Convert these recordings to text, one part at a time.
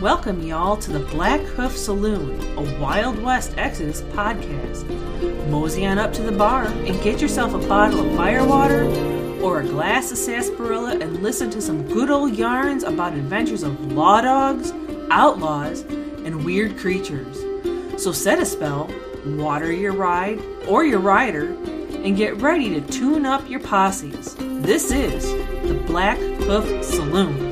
welcome y'all to the Black Hoof Saloon, a Wild West Exodus podcast. Mosey on up to the bar and get yourself a bottle of firewater or a glass of sarsaparilla and listen to some good old yarns about adventures of law dogs, outlaws, and weird creatures. So set a spell, water your ride or your rider, and get ready to tune up your posses. This is the Black Hoof Saloon.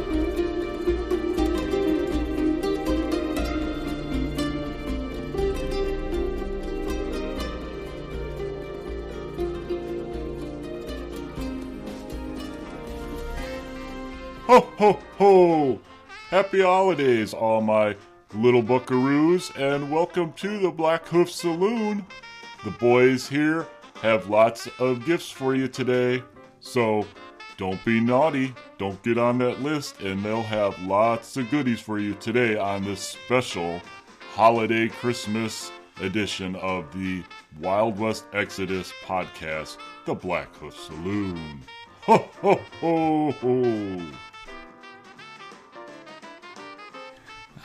Ho! Happy holidays, all my little buckaroos, and welcome to the Black Hoof Saloon. The boys here have lots of gifts for you today, so don't be naughty. Don't get on that list, and they'll have lots of goodies for you today on this special holiday Christmas edition of the Wild West Exodus podcast, The Black Hoof Saloon. Ho ho ho ho!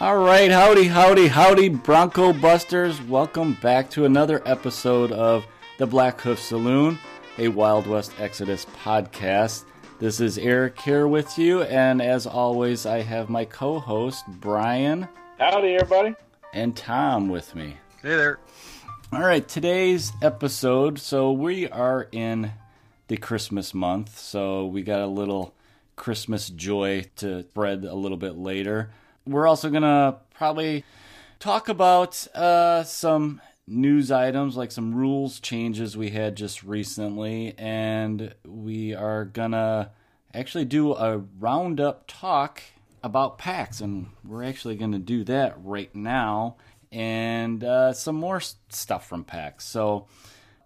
All right, howdy, howdy, howdy, Bronco Busters. Welcome back to another episode of the Black Hoof Saloon, a Wild West Exodus podcast. This is Eric here with you, and as always, I have my co host, Brian. Howdy, everybody. And Tom with me. Hey there. All right, today's episode. So, we are in the Christmas month, so we got a little Christmas joy to spread a little bit later we're also gonna probably talk about uh, some news items like some rules changes we had just recently. And we are gonna actually do a roundup talk about PAX. And we're actually gonna do that right now. And uh, some more stuff from PAX. So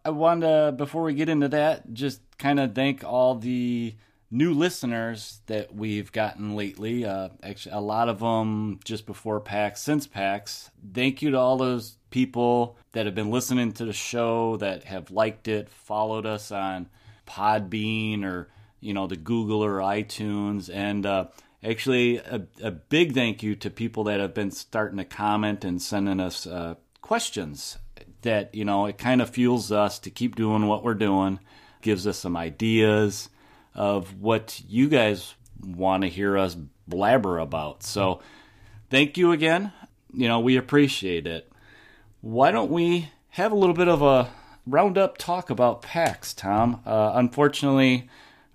i wanted to before we get into that just kind of thank all the new listeners that we've gotten lately. Uh, actually, a lot of them just before PAX, since PAX. Thank you to all those people that have been listening to the show, that have liked it, followed us on Podbean or you know the Google or iTunes, and uh, actually a, a, big thank you to people that have been starting to comment and sending us uh, questions. That you know it kind of fuels us to keep doing what we're doing, gives us some ideas of what you guys want to hear us blabber about. So thank you again. You know, we appreciate it. Why don't we have a little bit of a roundup talk about PAX, Tom? Uh, unfortunately,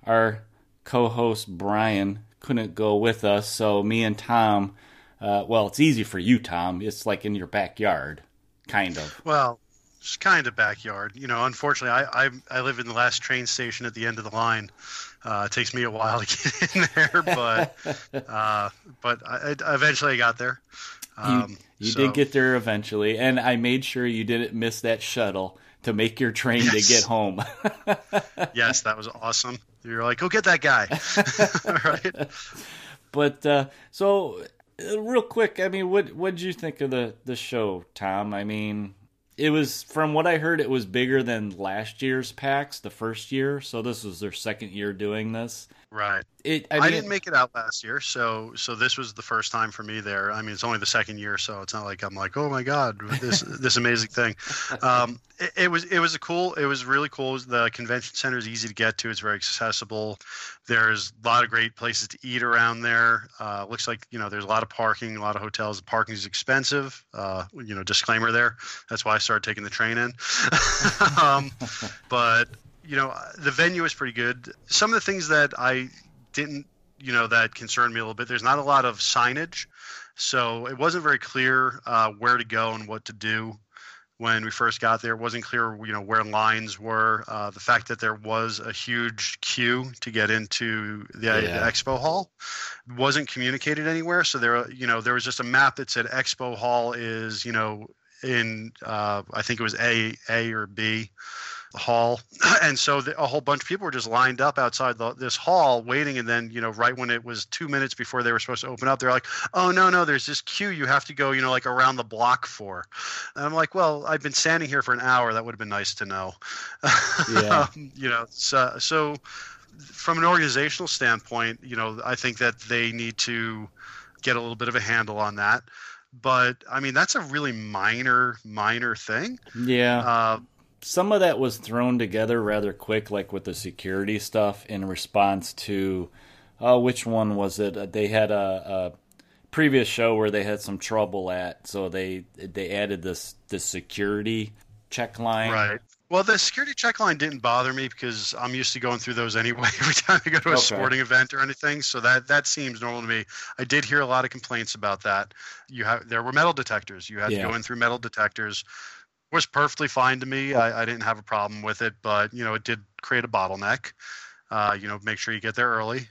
our co host Brian couldn't go with us, so me and Tom, uh, well, it's easy for you, Tom. It's like in your backyard, kind of. Well, it's kind of backyard. You know, unfortunately, I, I I live in the last train station at the end of the line, uh, it takes me a while to get in there, but uh, but I, I eventually got there. Um, you, you so. did get there eventually, and I made sure you didn't miss that shuttle to make your train yes. to get home. yes, that was awesome. You're like, go get that guy, right? But uh, so, uh, real quick, I mean, what what did you think of the the show, Tom? I mean, it was from what I heard, it was bigger than last year's PAX, the first year. So this was their second year doing this. Right. It. I, mean, I, didn't make it out last year, so so this was the first time for me there. I mean, it's only the second year, so it's not like I'm like, oh my god, this this amazing thing. Um, it, it, was it was a cool. It was really cool. The convention center is easy to get to. It's very accessible. There's a lot of great places to eat around there. Uh, looks like you know there's a lot of parking, a lot of hotels. Parking is expensive. Uh, you know, disclaimer there. That's why I started taking the train in. um, but you know, the venue is pretty good. Some of the things that I didn't, you know, that concerned me a little bit. There's not a lot of signage, so it wasn't very clear uh, where to go and what to do when we first got there. It wasn't clear, you know, where lines were. Uh, the fact that there was a huge queue to get into the, yeah. the, expo hall wasn't communicated anywhere. So there, you know, there was just a map that said expo hall is, you know, in uh, I think it was A, A or B hall and so the, a whole bunch of people were just lined up outside the, this hall waiting and then you know right when it was two minutes before they were supposed to open up they're like oh no no there's this queue you have to go you know like around the block for and i'm like well i've been standing here for an hour that would have been nice to know yeah. um, you know so, so from an organizational standpoint you know i think that they need to get a little bit of a handle on that. But I mean, that's a really minor, minor thing. Yeah. Uh, Some of that was thrown together rather quick, like with the security stuff, in response to, uh, which one was it? Uh, they had a, a previous show where they had some trouble at, so they they added this this security check line. Right. Well, the security check line didn't bother me because I'm used to going through those anyway every time I go to a okay. sporting event or anything. So that that seems normal to me. I did hear a lot of complaints about that. You have there were metal detectors. You had yeah. to go in through metal detectors. Was perfectly fine to me. I, I, didn't have a problem with it, but you know it did create a bottleneck. Uh, you know, make sure you get there early.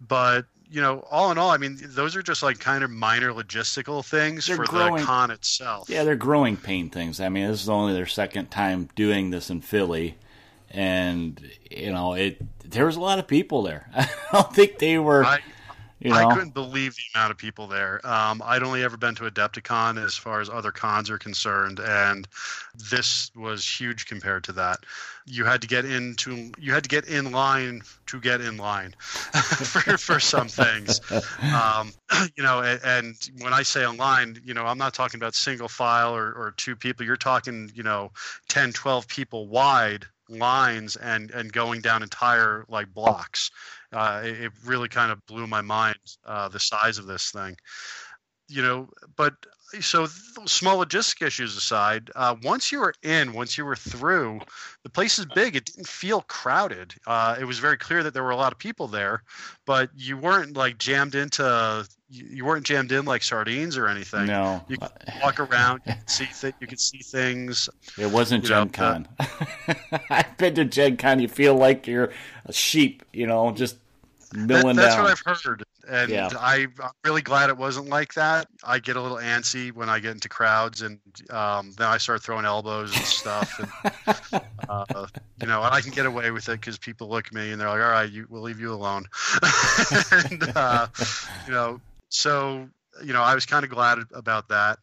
But you know, all in all, I mean, those are just like kind of minor logistical things they're for growing, the con itself. Yeah, they're growing pain things. I mean, this is only their second time doing this in Philly, and you know, it there was a lot of people there. I don't think they were. I, you know? I couldn't believe the amount of people there. Um, I'd only ever been to Adepticon as far as other cons are concerned, and this was huge compared to that. You had to get into you had to get in line to get in line for for some things. Um, you know, and, and, when I say online, you know, I'm not talking about single file or, or two people. You're talking, you know, 10, 12 people wide lines and and going down entire like blocks uh, it, it, really kind of blew my mind uh, the size of this thing. You know, but so small logistic issues aside, uh, once you were in, once you were through, the place is big. It didn't feel crowded. Uh, it was very clear that there were a lot of people there, but you weren't like jammed into. You weren't jammed in like sardines or anything. No, you could walk around. You could see th- You could see things. It wasn't Gen know, Con. I've been to Gen Con. You feel like you're a sheep. You know, just milling that, that's down. what I've heard and yeah. I, am really glad it wasn't like that. I get a little antsy when I get into crowds, and um, then I start throwing elbows and stuff, and uh, you know, and I can get away with it because people look at me and they're like, "All right, you, we'll leave you alone," and uh, you know, so you know, I was kind of glad about that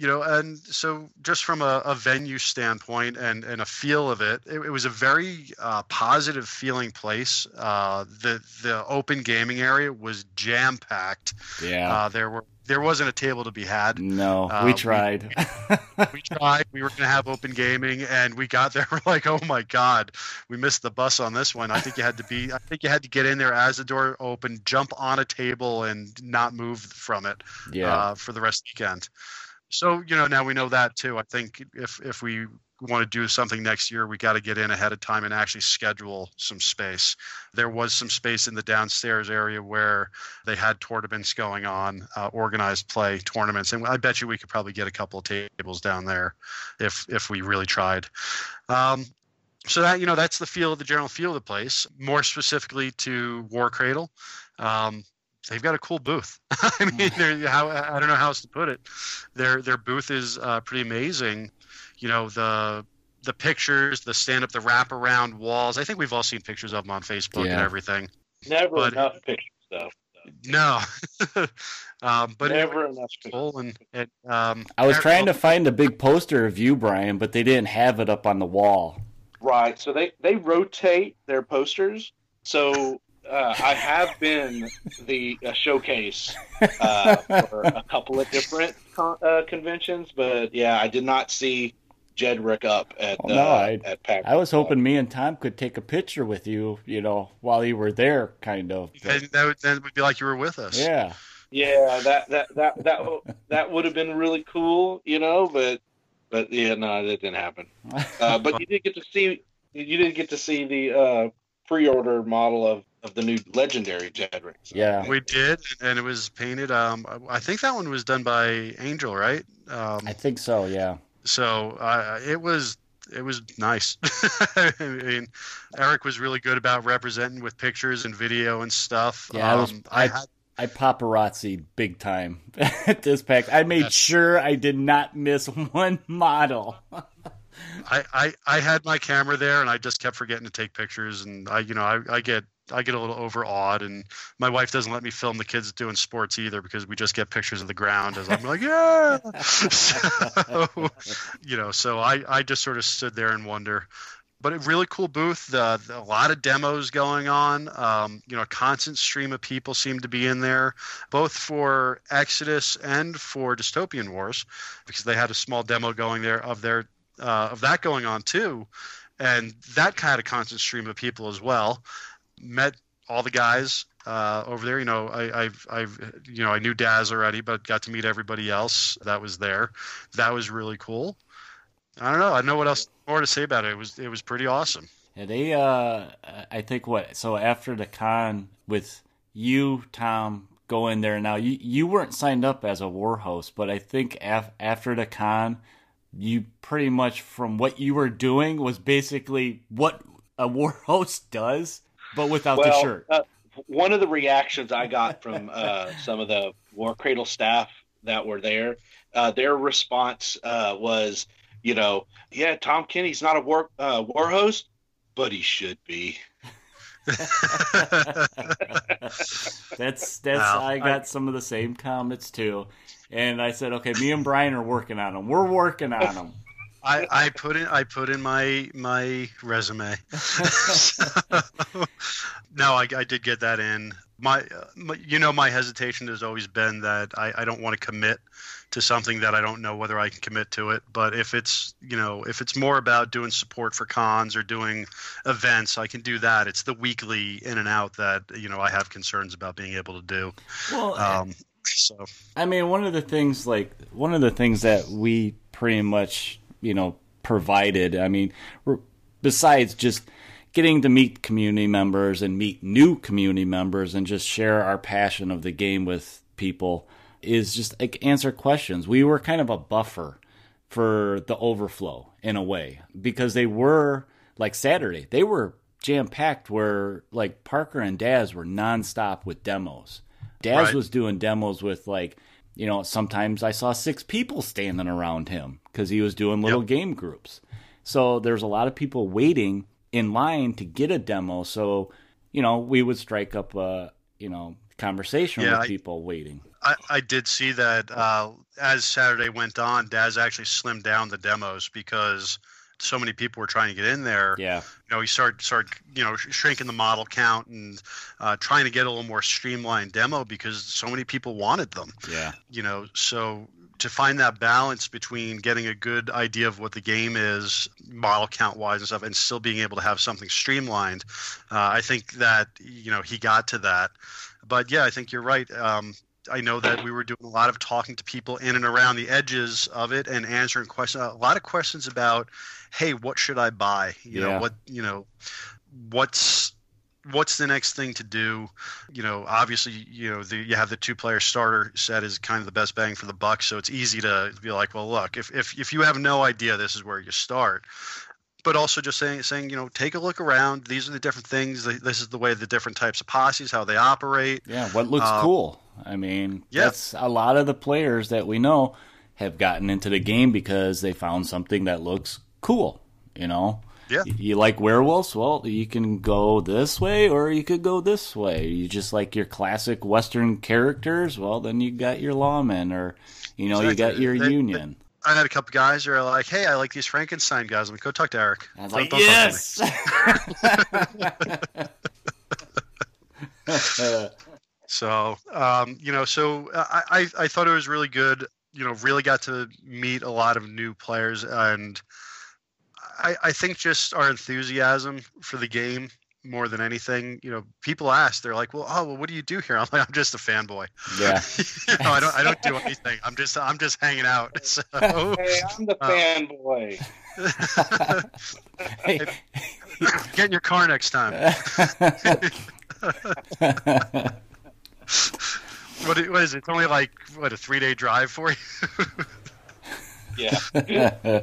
you know, and so just from a, a, venue standpoint and, and a feel of it, it, it was a very uh, positive feeling place. Uh, the the open gaming area was jam packed. Yeah, uh, there were there wasn't a table to be had. No, uh, we tried. We, we, tried. We were going to have open gaming, and we got there. We're like, oh my god, we missed the bus on this one. I think you had to be. I think you had to get in there as the door opened, jump on a table, and not move from it. Yeah. Uh, for the rest of the weekend so you know now we know that too. I think if if we want to do something next year, we got to get in ahead of time and actually schedule some space. There was some space in the downstairs area where they had tournaments going on, uh, organized play tournaments, and I bet you we could probably get a couple of tables down there if if we really tried. Um, so that you know that's the feel of the general feel of the place. More specifically to War Cradle. Um, they've got a cool booth. I mean, mm. how, I don't know how else to put it. Their their booth is uh, pretty amazing. You know the the pictures, the stand up, the wrap around walls. I think we've all seen pictures of them on Facebook yeah. and everything. Never but, enough pictures though. No, um, but never enough. Cool and, and um, I was trying to find a big poster of you, Brian, but they didn't have it up on the wall. Right. So they they rotate their posters. So uh, I have been the uh, showcase uh, for a couple of different con- uh, conventions, but yeah, I did not see Jedrick up at oh, no, uh, I, at PAX. I was hoping me and Tom could take a picture with you, you know, while you were there, kind of. And that would, that would be like you were with us. Yeah. Yeah, that that that that that would have been really cool, you know, but but yeah, no, that didn't happen. Uh, but you did get to see you did get to see the pre-order model of of the new legendary Jedrick. So. Yeah, we did, and it was painted. Um, I think that one was done by Angel, right? Um, I think so. Yeah. So uh, it was it was nice. I mean, Eric was really good about representing with pictures and video and stuff. Yeah, um, I, was, I, I, had, I paparazzi big time at this PAX. I made sure I did not miss one model. I, I, I had my camera there and I just kept forgetting to take pictures and I you know I, I get I get a little overawed, and my wife doesn't let me film the kids doing sports either because we just get pictures of the ground as I'm like, yeah. so, you know, so I I just sort of stood there and wonder. but a really cool booth. Uh, a lot of demos going on. Um, you know, a constant stream of people seem to be in there, both for Exodus and for Dystopian Wars, because they had a small demo going there of their uh, of that going on too, and that kind of constant stream of people as well. Met all the guys uh, over there. You know, I, have I've, you know, I knew Daz already, but got to meet everybody else that was there. That was really cool. I don't know. I don't know what else more to say about it. It was, it was pretty awesome. Yeah, they, uh, I think what, so after the con with you, Tom, going there now, you, you weren't signed up as a war host, but I think af- after the con, you pretty much from what you were doing was basically what a war host does, but without well, the shirt. Uh, one of the reactions I got from uh, some of the War Cradle staff that were there, uh, their response uh, was, you know, yeah, Tom Kenny's not a war uh, war host, but he should be. that's that's wow. I got some of the same comments too, and I said, okay, me and Brian are working on them. We're working on them. I, I put in I put in my my resume. so, no, I, I did get that in. My, my, you know, my hesitation has always been that I, I don't want to commit to something that I don't know whether I can commit to it. But if it's you know if it's more about doing support for cons or doing events, I can do that. It's the weekly in and out that you know I have concerns about being able to do. Well, um, so I mean, one of the things like one of the things that we pretty much you know provided. I mean, besides just getting to meet community members and meet new community members and just share our passion of the game with people is just like answer questions. We were kind of a buffer for the overflow in a way because they were like Saturday, they were jam packed where like Parker and Daz were nonstop with demos. Daz right. was doing demos with like you know, sometimes I saw six people standing around him because he was doing little yep. game groups. So there's a lot of people waiting in line to get a demo. So, you know, we would strike up a, you know, conversation yeah, with I, people waiting. I, I did see that uh, as Saturday went on, Daz actually slimmed down the demos because so many people were trying to get in there. Yeah. You know, he started start you know shrinking the model count and uh, trying to get a little more streamlined demo because so many people wanted them. Yeah. You know, so to find that balance between getting a good idea of what the game is, model count wise and stuff, and still being able to have something streamlined, uh, I think that you know he got to that. But yeah, I think you're right. Um, I know that we were doing a lot of talking to people in and around the edges of it and answering questions. A lot of questions about, hey, what should I buy? You yeah. know, what you know, what's what's the next thing to do? You know, obviously, you know, the, you have the two player starter set is kind of the best bang for the buck. So it's easy to be like, well, look, if, if, if you have no idea, this is where you start. But also just saying, saying, you know, take a look around. These are the different things. This is the way the different types of posses, how they operate. Yeah, what looks um, cool. I mean, yeah. that's a lot of the players that we know have gotten into the game because they found something that looks cool. You know, yeah. You like werewolves? Well, you can go this way or you could go this way. You just like your classic Western characters? Well, then you got your lawmen or, you know, exactly. you got your they, union. They, I had a couple guys who are like, "Hey, I like these Frankenstein guys. I'm like, go talk to Eric." I was like, "Yes." so, um, you know, so I, I I thought it was really good. You know, really got to meet a lot of new players and I, I think just our enthusiasm for the game more than anything. You know, people ask, they're like, "Well, oh, well, what do you do here?" I'm like, "I'm just a fanboy." Yeah. you know, I don't, I don't do anything. I'm just, I'm just hanging out. So, hey, I'm the uh, fanboy. hey. Get in your car next time. what, what is it? It's only like what a three day drive for you. yeah.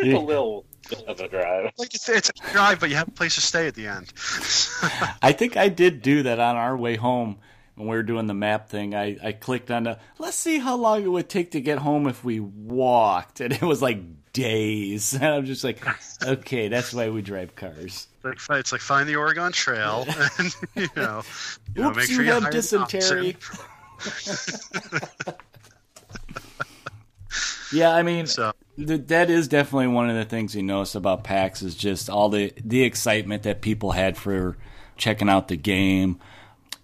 It's a little bit of a drive. Like it's, it's a drive, but you have a place to stay at the end. I think I did do that on our way home when we were doing the map thing. I, I clicked on the let's see how long it would take to get home if we walked, and it was like days. And I'm just like, okay, that's why we drive cars. It's like, it's like find the Oregon Trail, and you know, you Oops, know, make sure you, you have dysentery. yeah, I mean, so that is definitely one of the things you notice about PAX is just all the the excitement that people had for checking out the game.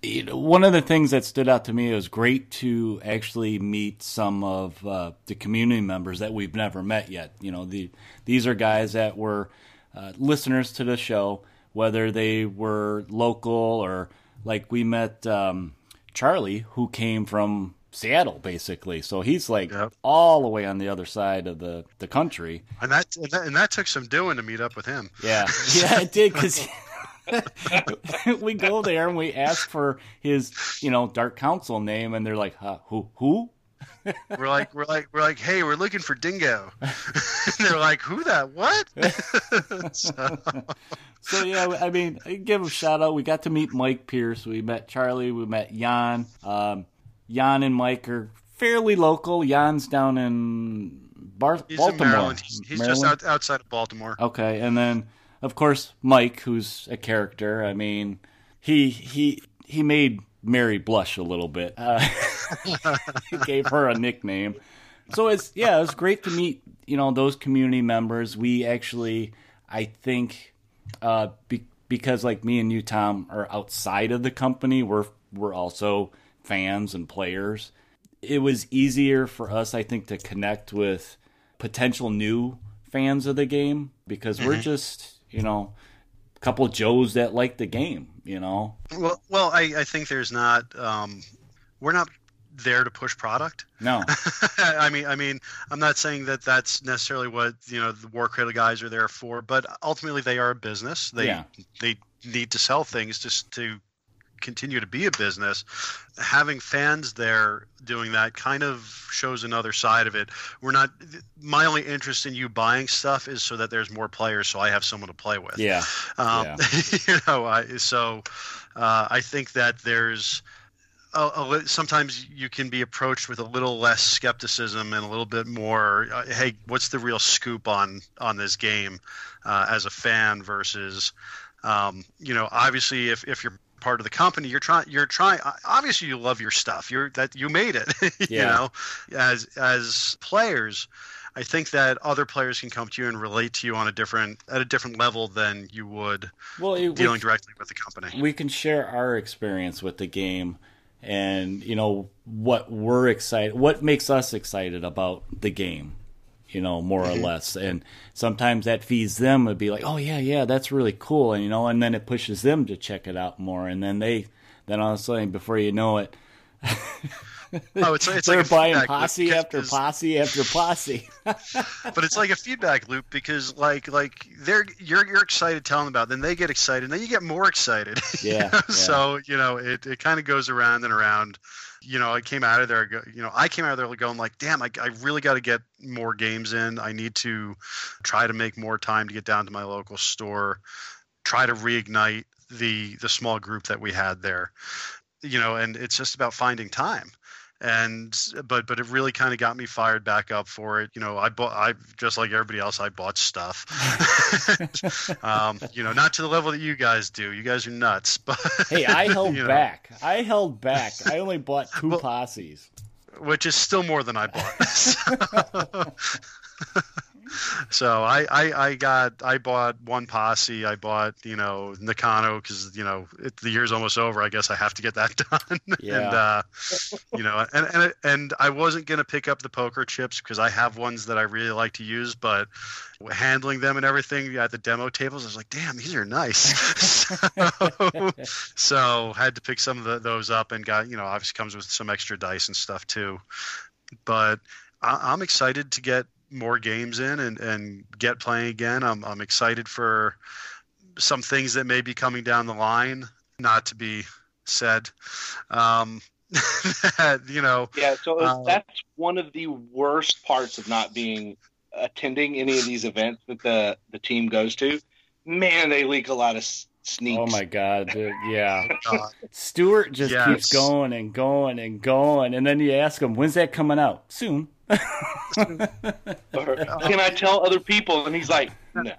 One of the things that stood out to me was great to actually meet some of uh, the community members that we've never met yet. You know, the these are guys that were uh, listeners to the show, whether they were local or like we met um, Charlie, who came from Seattle, basically. So he's like yep. all the way on the other side of the, the country. And that, and that, and that took some doing to meet up with him. Yeah, yeah, it did because we go there and we ask for his, you know, Dark Council name, and they're like, huh, "Who? Who?" we're like, we're like, we're like, hey, we're looking for Dingo. they're like, who that? What? so. so. yeah, I mean, give a shout out. We got to meet Mike Pierce. We met Charlie. We met Jan. Um, Jan and Mike are fairly local. Jan's down in Bar- he's Baltimore. In Maryland. He's, he's Maryland? just out, outside of Baltimore. Okay, and then of course Mike, who's a character. I mean, he he he made Mary blush a little bit. Uh, he gave her a nickname. So it's yeah, it was great to meet you know those community members. We actually, I think, uh, be, because like me and you, Tom, are outside of the company. We're we're also fans and players. It was easier for us, I think, to connect with potential new fans of the game because mm-hmm. we're just, you know, a couple Joes that like the game, you know. Well, well, I, I think there's not. Um, we're not there to push product. No. I mean, I mean, I'm not saying that that's necessarily what you know the War Cradle guys are there for, but ultimately they are a business. They yeah. they need to sell things just to continue to be a business, having fans there doing that kind of shows another side of it. We're not. My only interest in you buying stuff is so that there's more players, so I have someone to play with. Yeah. Um, yeah. you know, I, so uh, I think that there's. A, a, sometimes you can be approached with a little less skepticism and a little bit more uh, hey what's the real scoop on on this game uh, as a fan versus um, you know obviously if, if you're part of the company you're trying you're trying obviously you love your stuff you're that you made it yeah. you know as as players I think that other players can come to you and relate to you on a different at a different level than you would well, it, dealing we, directly with the company. We can share our experience with the game and you know what we're excited what makes us excited about the game you know, more or mm-hmm. less. And sometimes that feeds them to be like, oh yeah, yeah, that's really cool, and you know, and then it pushes them to check it out more, and then they, then all of a sudden, before you know it. oh, it's, it's they're like buying posse after posse after posse. but it's like a feedback loop because, like, like they're you're you're excited telling them about, it, then they get excited, and then you get more excited. Yeah. yeah. So you know, it it kind of goes around and around you know, I came out of there, you know, I came out of there going like, damn, I, I really got to get more games in. I need to try to make more time to get down to my local store, try to reignite the the small group that we had there, you know, and it's just about finding time and but but it really kind of got me fired back up for it. You know i bought i just like everybody else i bought stuff. Um, you know not to the level that you guys do. You guys are nuts but hey i held back know. i held back. I only bought two well, posses. which is still more than i bought so I, I, I got I bought one posse. I bought you know Nakano because you know it, the year's almost over. I guess I have to get that done. Yeah. and uh, you know, and and and I wasn't gonna pick up the poker chips because I have ones that I really like to use, but handling them and everything at the demo tables, I was like, damn, these are nice. so, so had to pick some of the, those up and got you know obviously comes with some extra dice and stuff too. But I, I'm excited to get more games in and, and get playing again. I'm, I'm excited for some things that may be coming down the line, not to be said. Um, that, you know, yeah. So uh, that's one of the worst parts of not being attending any of these events that the the team goes to. Man, they leak a lot of sneaks. Oh my god, dude. yeah. Stuart just yes. keeps going and going and going, and then you ask him, "When's that coming out?" Soon. Or, can I tell other people? And he's like, no.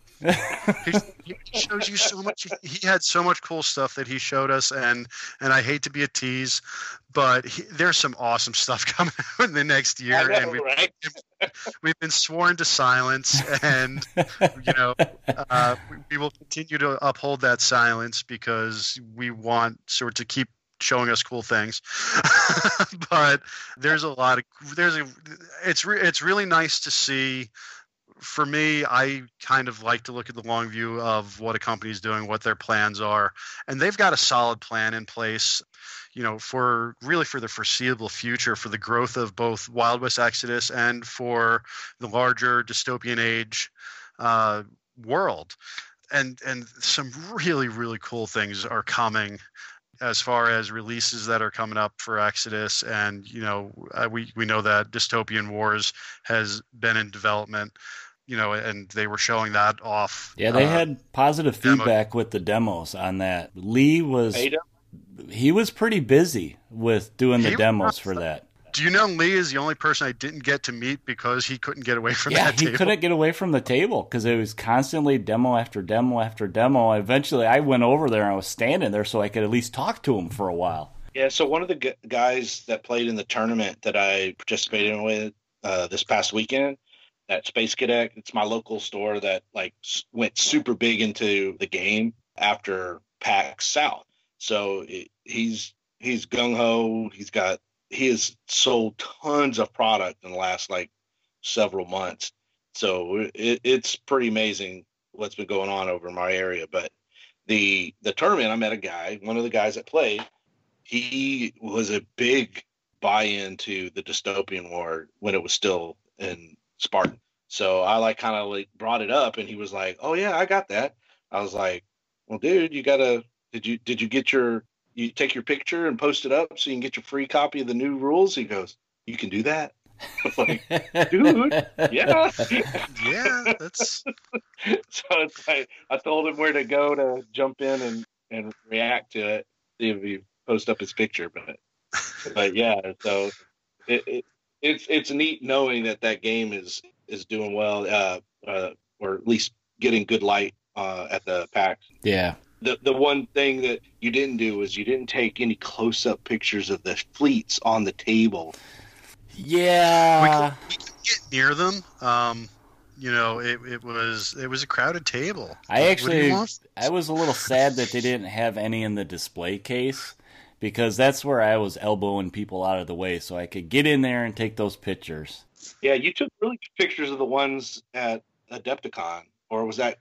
he, shows you so much. He had so much cool stuff that he showed us, and and I hate to be a tease, but he, there's some awesome stuff coming out in the next year, know, and we, right? we've been sworn to silence, and you know uh, we, we will continue to uphold that silence because we want sort of to keep showing us cool things. But there's a lot of there's a it's re, it's really nice to see for me i kind of like to look at the long view of what a company is doing what their plans are and they've got a solid plan in place you know for really for the foreseeable future for the growth of both wild west exodus and for the larger dystopian age uh, world. And and some really really cool things are coming as far as releases that are coming up for Exodus, and you know, uh, we we know that Dystopian Wars has been in development, you know, and they were showing that off. Yeah, they uh, had positive demo. feedback with the demos on that. Lee was Ada? he was pretty busy with doing the He demos for that. Do you know Lee is the only person I didn't get to meet because he couldn't get away from Yeah, that table? he couldn't get away from the table because it was constantly demo after demo after demo. Eventually, I went over there and I was standing there so I could at least talk to him for a while. Yeah, so one of the gu- guys that played in the tournament that I participated in with uh, this past weekend at Space Cadet, it's my local store that like s- went super big into the game after PAX South. So it, he's he's gung ho. He's got he has sold tons of product in the last like several months. So it, it's pretty amazing what's been going on over in my area. But the the tournament, I met a guy, one of the guys that played he was a big buy-in to the dystopian war when it was still in Spartan. So I like kind of like brought it up, and he was like, "Oh yeah, I got that." I was like, "Well, dude, you gotta did you did you get your you take your picture and post it up so you can get your free copy of the new rules?" He goes, "You can do that." I was like, "Dude, yeah." yeah, that's so it's like I told him where to go to jump in and and react to it. See if he post up his picture, but but yeah. So it, it it's it's neat knowing that that game is is doing well, uh, uh, or at least getting good light uh, at the PAX. Yeah. The the one thing that you didn't do is you didn't take any close up pictures of the fleets on the table. Yeah. we couldn't get near them. Um, you know, it, it was it was a crowded table. I What do you actually. I was a little sad that they didn't have any in the display case because that's where I was elbowing people out of the way so I could get in there and take those pictures. Yeah, you took really good pictures of the ones at Adepticon, or was that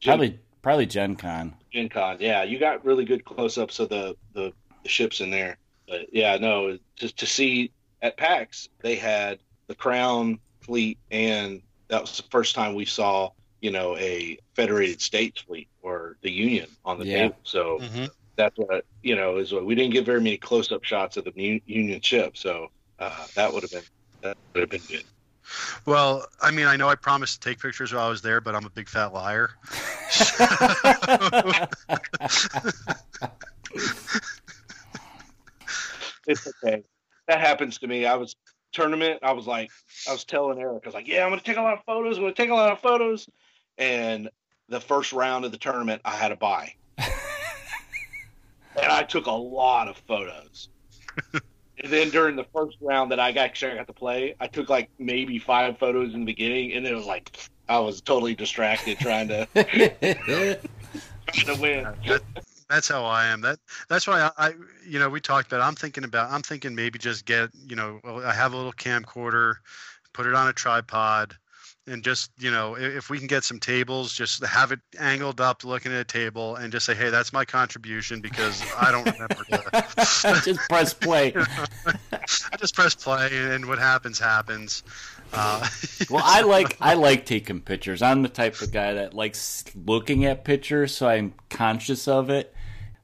Gen- Probably, probably Gen Con. Gen Con? Yeah, you got really good close-ups of the, the the ships in there. But yeah, no, just to see at PAX they had the Crown fleet, and that was the first time we saw you know a Federated States fleet or the Union on the Yeah. table. So Mhm. that's what you know is what we didn't get very many close-up shots of the Union ship. So uh, that would have been that would have been good. Well, I mean, I know I promised to take pictures while I was there, but I'm a big fat liar. it's okay. That happens to me. I was tournament. I was like, I was telling Eric, I was like, yeah, I'm gonna take a lot of photos. I'm gonna take a lot of photos. And the first round of the tournament, I had a buy, and I took a lot of photos. and then during the first round that I got, actually got to play, I took like maybe five photos in the beginning, and it was like I was totally distracted trying to trying to win. That's how I am. That that's why I, I, you know, we talked about. I'm thinking about. I'm thinking maybe just get, you know, I have a little camcorder, put it on a tripod, and just, you know, if, we can get some tables, just have it angled up, looking at a table, and just say, hey, that's my contribution because I don't remember. To, Just press play. I just press play, and what happens happens. Uh, Well, I like I like taking pictures. I'm the type of guy that likes looking at pictures, so I'm conscious of it.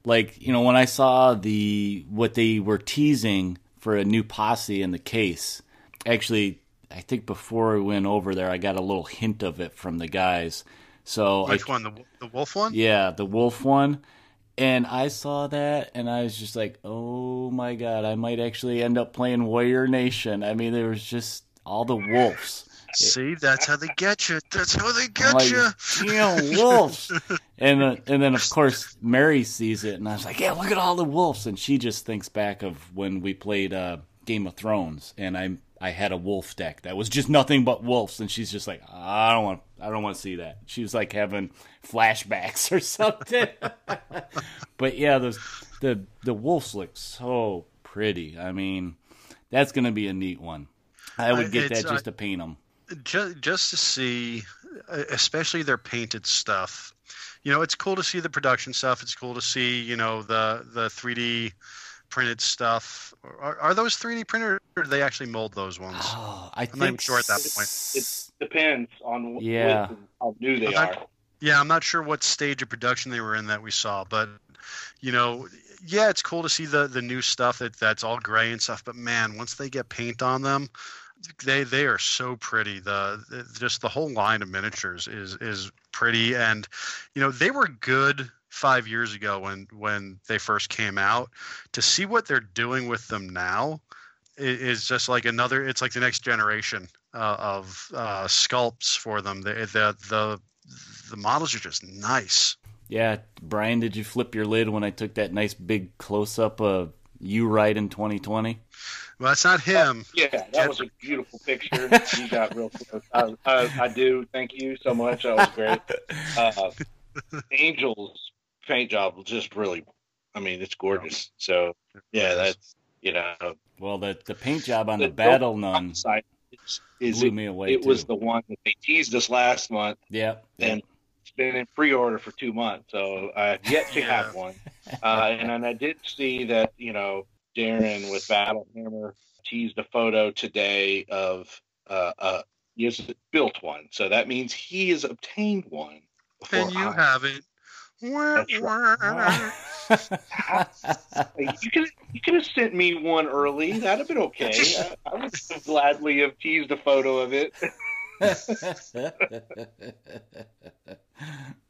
Like you know, when I saw the what they were teasing for a new posse in the case, actually, I think before we went over there, I got a little hint of it from the guys. So which I, one? The the wolf one? Yeah, the wolf one. And I saw that and I was just like, oh my god, I might actually end up playing Warrior Nation. I mean, there was just all the wolves. See, that's how they get you. That's how they get like, you. Damn wolves. and uh, and then of course Mary sees it, and I was like, yeah, look at all the wolves, and she just thinks back of when we played uh, Game of Thrones, and I I had a wolf deck that was just nothing but wolves, and she's just like, I don't want, I don't want to see that. She was like having flashbacks or something. but yeah, the the the wolves look so pretty. I mean, that's gonna be a neat one. I would get that just uh, to paint them. Just just to see, especially their painted stuff. You know, it's cool to see the production stuff. It's cool to see, you know, the the 3D printed stuff. Are, are those 3D printed, or do they actually mold those ones? Oh, I I'm think sure at that point. It depends on yeah. how new they I'm are. Not, yeah, I'm not sure what stage of production they were in that we saw, but you know, yeah, it's cool to see the the new stuff that that's all gray and stuff. But man, once they get paint on them, they they are so pretty. The, the just the whole line of miniatures is is pretty, and you know they were good five years ago when when they first came out. To see what they're doing with them now is just like another. It's like the next generation uh, of uh, sculpts for them. The, the the the models are just nice. Yeah, Brian, did you flip your lid when I took that nice big close up of you right in 2020? Well, that's not him. Uh, yeah, that was a beautiful picture. you got real close. I, I, I, do. Thank you so much. That was great. Uh, Angel's paint job was just really, I mean, it's gorgeous. So, yeah, that's, you know. Well, the, the paint job on the, the Battle Nun side is, is blew it, me away. It too. was the one that they teased us last month. Yeah. And it's been in pre-order for two months, so I've yet to have one. Uh, and then I did see that you know Darren with Battle Hammer teased a photo today of uh, uh he has built one, so that means he has obtained one. And you I. haven't. Right. you could you could have sent me one early. That'd have been okay. I, I would gladly have teased a photo of it.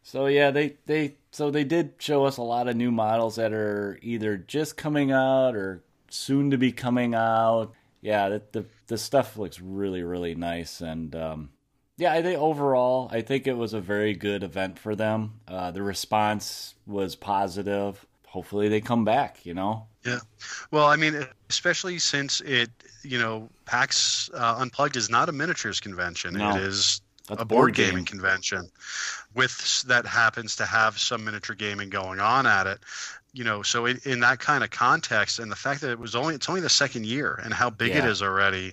so yeah, they they so they did show us a lot of new models that are either just coming out or soon to be coming out. Yeah, the the, the stuff looks really really nice and um, yeah, I think overall I think it was a very good event for them. Uh, the response was positive. Hopefully they come back. You know. Yeah. Well, I mean, especially since it, you know, PAX uh, Unplugged is not a miniatures convention. No. It is That's a board, game. gaming convention with that happens to have some miniature gaming going on at it you know so in, in that kind of context and the fact that it was only it's only the second year and how big it Yeah. is already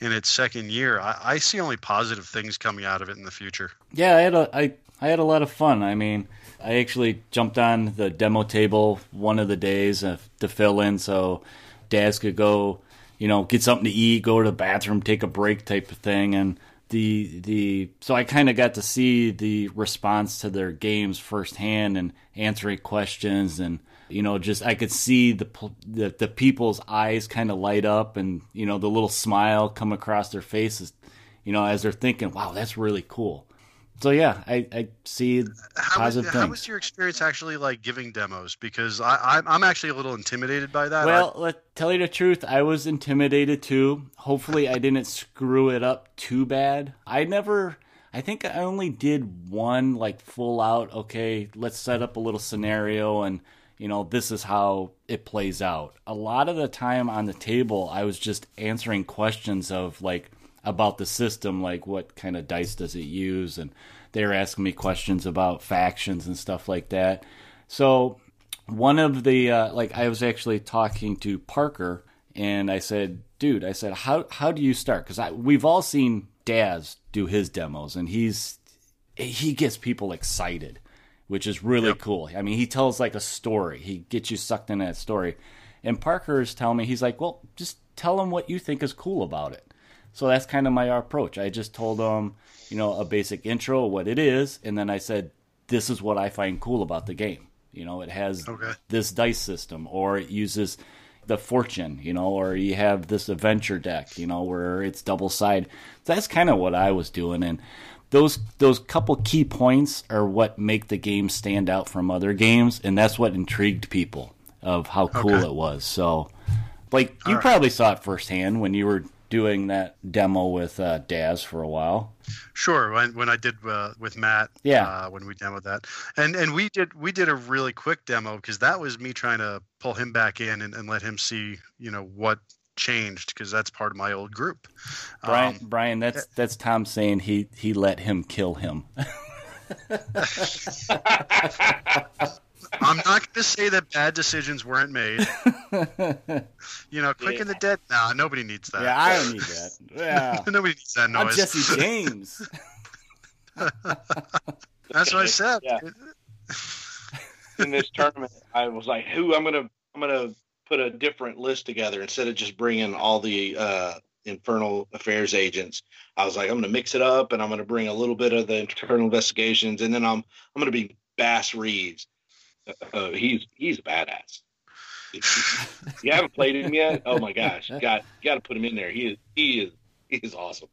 in its second year I, I see only positive things coming out of it in the future Yeah, I had a I, I had a lot of fun. I mean, I actually jumped on the demo table one of the days to fill in, so Daz could go, you know, get something to eat, go to the bathroom, take a break, type of thing, and the the so I kind of got to see the response to their games firsthand and answering questions and you know just I could see the the, the people's eyes kind of light up and you know the little smile come across their faces you know as they're thinking wow that's really cool. So yeah I, I see how was, positive how was your experience actually like giving demos? Because I, I i'm actually a little intimidated by that. Well let tell you the truth I was intimidated too. Hopefully I didn't screw it up too bad. I never I think I only did one like full out okay let's set up a little scenario and you know this is how it plays out. A lot of the time on the table I was just answering questions of like about the system like what kind of dice does it use? And they were asking me questions about factions and stuff like that. So one of the uh, like I was actually talking to Parker and I said, "Dude, I said, how how do you start? Because we've all seen Daz do his demos, and he's he gets people excited, which is really Yep. cool. I mean, he tells like a story. He gets you sucked into that story. And Parker is telling me he's like, well, just tell him what you think is cool about it. So that's kind of my approach. I just told him, you know, a basic intro, what it is, and then I said, this is what I find cool about the game. You know, it has Okay. this dice system, or it uses the fortune, you know, or you have this adventure deck, you know, where it's double side. That's kind of what I was doing, and those those couple key points are what make the game stand out from other games, and that's what intrigued people of how cool Okay. it was. So, like you right. probably saw it firsthand when you were doing that demo with uh, Daz for a while. Sure, when, when I did uh, with Matt, yeah, uh, when we demoed that, and and we did we did a really quick demo because that was me trying to pull him back in and, and let him see you know what changed because that's part of my old group. Brian, um, Brian, that's that's Tom saying he he let him kill him. I'm not going to say that bad decisions weren't made. you know, quick yeah. the dead. Nah, nobody needs that. Yeah, I don't need that. Yeah, nobody needs that noise. I'm Jesse James. That's what I said. Yeah. In this tournament, I was like, "Who? I'm gonna, I'm gonna put a different list together instead of just bringing all the uh, infernal affairs agents. I was like, I'm going to mix it up, and I'm going to bring a little bit of the internal investigations, and then I'm I'm going to be Bass Reeves. Uh, uh, he's he's a badass. You haven't played him yet, oh my gosh, got got to put him in there. He is he is he is awesome.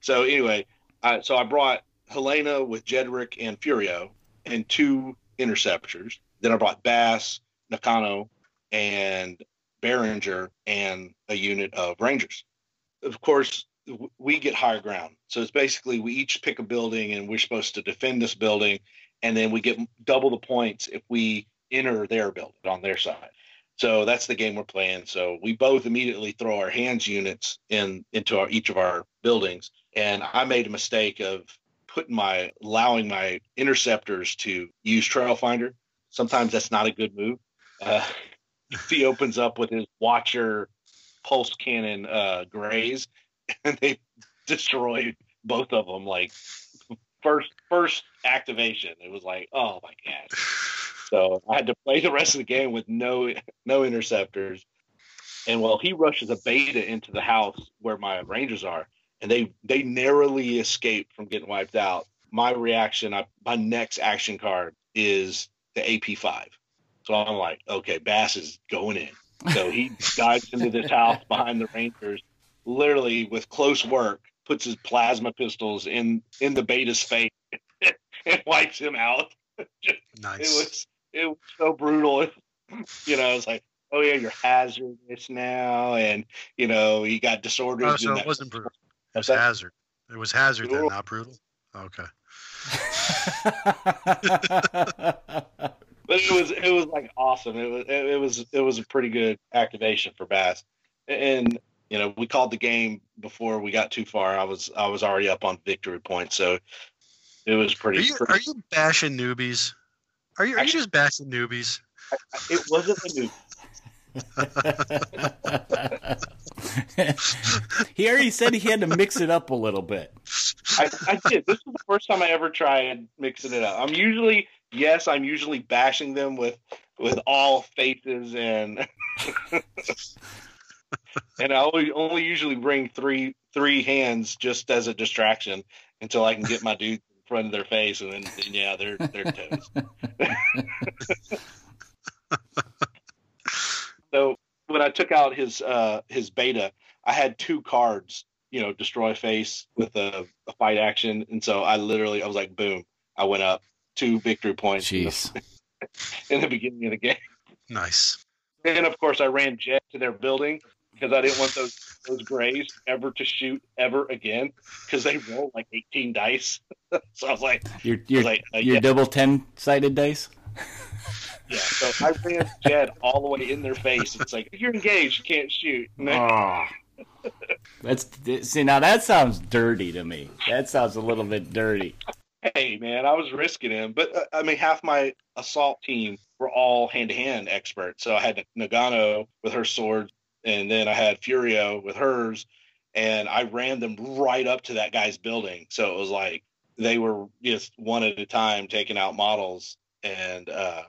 So anyway, I, so I brought Helena with Jedrick and Furio and two interceptors. Then I brought Bass, Nakano, and Behringer and a unit of Rangers. Of course, we get higher ground. So it's basically we each pick a building and we're supposed to defend this building and then we get double the points if we enter their building on their side. So that's the game we're playing. So we both immediately throw our hands units in into our, each of our buildings, and I made a mistake of putting my allowing my interceptors to use Trail Finder. Sometimes that's not a good move. Uh, he opens up with his Watcher pulse cannon uh, grays, and they destroyed both of them like first first activation. It was like, oh my god. So I had to play the rest of the game with no no interceptors. And while he rushes a beta into the house where my rangers are, and they they narrowly escape from getting wiped out. My reaction, I, my next action card is the AP5. So I'm like, okay, Bass is going in. So he dives into this house behind the Rangers, literally with close work, puts his plasma pistols in in the beta's face and wipes him out. nice. It was it was so brutal. You know, I was like, oh yeah, you're hazardous now, and you know you got disorders. Oh, so it wasn't brutal. It was hazard. It was hazard then, not brutal. Okay. But it was it was like awesome. It was it, was it was a pretty good activation for Bass, and you know we called the game before we got too far. I was I was already up on victory point, so it was pretty. Are you, pretty... Are you bashing newbies? Are you, are you just bashing newbies? it wasn't the newbies. he already said he had to mix it up a little bit. I, I, did. This is the first time I ever tried mixing it up. I'm usually yes, I'm usually bashing them with with all faces and and I only, only usually bring three three hands just as a distraction until I can get my dude in front of their face and then, then yeah, they're they're toast. so when I took out his uh his beta, I had two cards, you know, destroy face with a, a fight action, and so I literally I was like, boom, I went up two victory points Jeez. In, the, beginning of the game. Nice. And of course, I ran jet to their building because I didn't want those those grays ever to shoot ever again because they roll like 18 dice. so I was like, your your, like, uh, your yeah. double 10 sided dice. yeah, so I ran jet all the way in their face. It's like if you're engaged, you can't shoot. Oh. That's see now that sounds dirty to me. That sounds a little bit dirty hey man, I was risking him, but uh, I mean, half my assault team were all hand to hand experts. So I had Nagano with her sword, and then I had Furio with hers, and I ran them right up to that guy's building. So it was like they were just one at a time taking out models, and uh,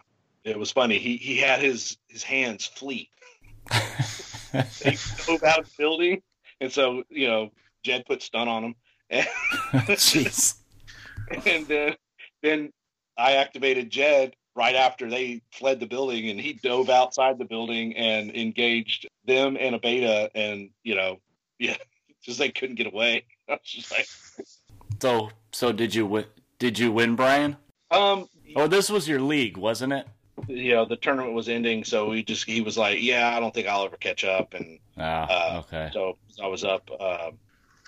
it was funny. He he had his his hands fleet. he dove out of the building, and so you know Jed put stun on him. Jeez. and then then I activated Jed right after they fled the building, and he dove outside the building and engaged them and a beta, and you know, yeah, just they couldn't get away. I was just like, so so did you win? Did you win, Brian? Um. Oh, this was your league, wasn't it? you know the tournament was ending, so he just he was like, "Yeah, I don't think I'll ever catch up," and ah, uh, okay. So I was up uh,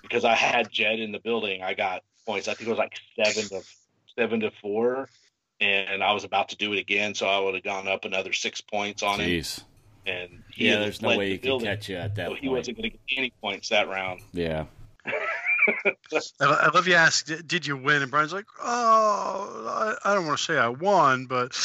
because I had Jed in the building. I got points. I think it was like seven to seven to four, and I was about to do it again, so I would have gone up another six points on Jeez. him. And yeah, there's no way he could catch you at that. So point. he wasn't going to get any points that round. Yeah. I love you ask, did you win? And Brian's like, oh, I, I don't want to say I won, but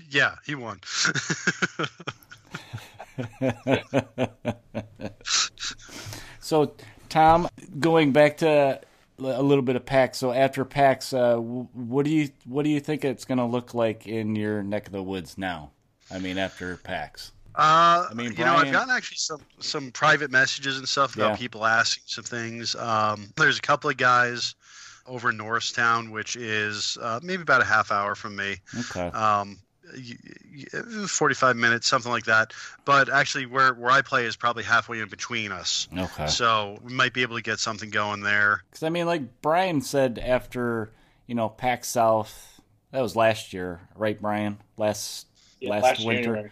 yeah, he won. so, Tom, going back to a little bit of PAX. So after PAX, uh, what do you what do you think it's going to look like in your neck of the woods now? I mean, after PAX. Uh, I mean, you know, I've gotten actually some some private messages and stuff about yeah. people asking some things. Um, there's a couple of guys over in Norristown, which is uh, maybe about a half hour from me. Okay. Um, 45 minutes, something like that. But actually, where where I play is probably halfway in between us. Okay. So we might be able to get something going there. Because I mean, like Brian said, after you know PAX South, that was last year, right, Brian? Last yeah, last, last winter. January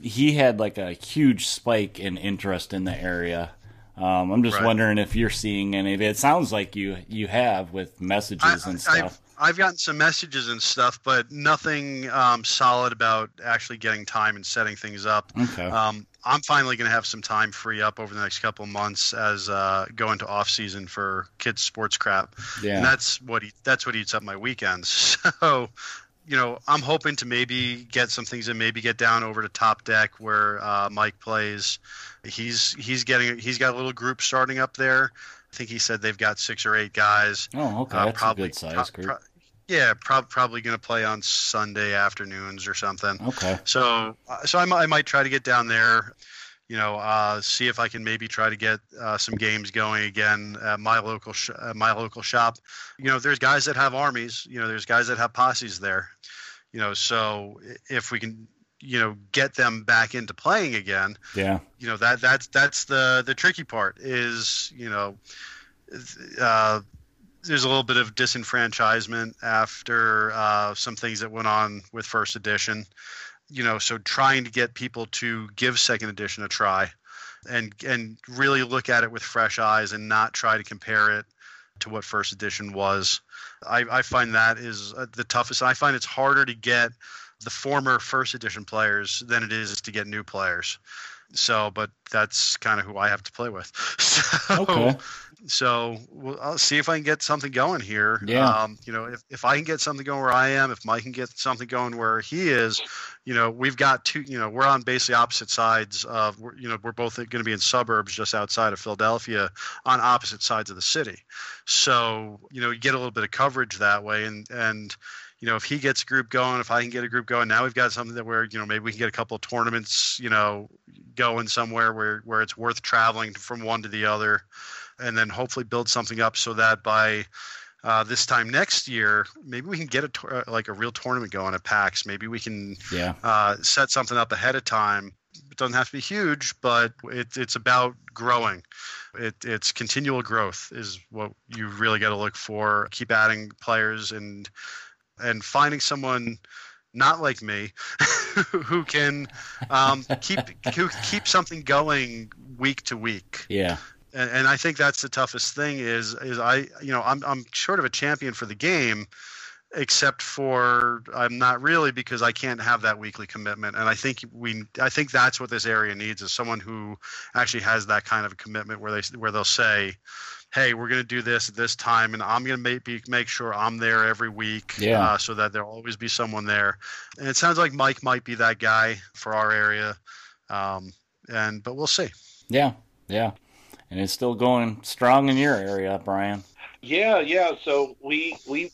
he had like a huge spike in interest in the area. Um, I'm just right. wondering if you're seeing any of it. It sounds like you you have with messages I, and stuff. I've, gotten some messages and stuff, but nothing um, solid about actually getting time and setting things up. Okay. Um, I'm finally going to have some time free up over the next couple of months as uh, go into off season for kids sports crap. Yeah. And that's what he, that's what eats up my weekends. So you know, I'm hoping to maybe get some things and maybe get down over to top deck where uh, Mike plays. He's he's getting he's got a little group starting up there. I think he said they've got six or eight guys. Oh, okay, uh, that's probably, a good size group. Pro- yeah, pro- probably going to play on Sunday afternoons or something. Okay. So, uh, so I, might, might try to get down there you know, uh, see if I can maybe try to get uh, some games going again at my local sh- at my local shop. You know, there's guys that have armies. You know, there's guys that have posses there. You know, so if we can, you know, get them back into playing again. Yeah. You know that that's that's the the tricky part is you know. Uh, there's a little bit of disenfranchisement after uh, some things that went on with first edition you know, so trying to get people to give second edition a try and and really look at it with fresh eyes and not try to compare it to what first edition was. I, I find that is uh, the toughest. I find it's harder to get the former first edition players than it is to get new players. So, but that's kind of who I have to play with. So, okay so we'll, I'll see if I can get something going here. Yeah. Um, you know, if, if I can get something going where I am, if Mike can get something going where he is, you know, we've got two, you know, we're on basically opposite sides of, you know, we're both going to be in suburbs just outside of Philadelphia on opposite sides of the city. So, you know, you get a little bit of coverage that way. And, and, you know, if he gets a group going, if I can get a group going, now we've got something that where, you know, maybe we can get a couple of tournaments, you know, going somewhere where, where it's worth traveling from one to the other and then hopefully build something up so that by uh, this time next year, maybe we can get a uh, like a real tournament going at PAX. Maybe we can yeah. uh, set something up ahead of time. It doesn't have to be huge, but it, it's about growing. It, it's continual growth is what you really got to look for. Keep adding players and and finding someone not like me who can um, keep who keep something going week to week. Yeah and, and I think that's the toughest thing is is I you know I'm I'm sort of a champion for the game except for I'm not really because I can't have that weekly commitment. And I think we, I think that's what this area needs is someone who actually has that kind of a commitment where they, where they'll say, Hey, we're going to do this at this time, and I'm going to make make sure I'm there every week, yeah. Uh, so that there'll always be someone there. And it sounds like Mike might be that guy for our area, um, and but we'll see. Yeah, yeah and it's still going strong in your area, Brian. Yeah, yeah. So we we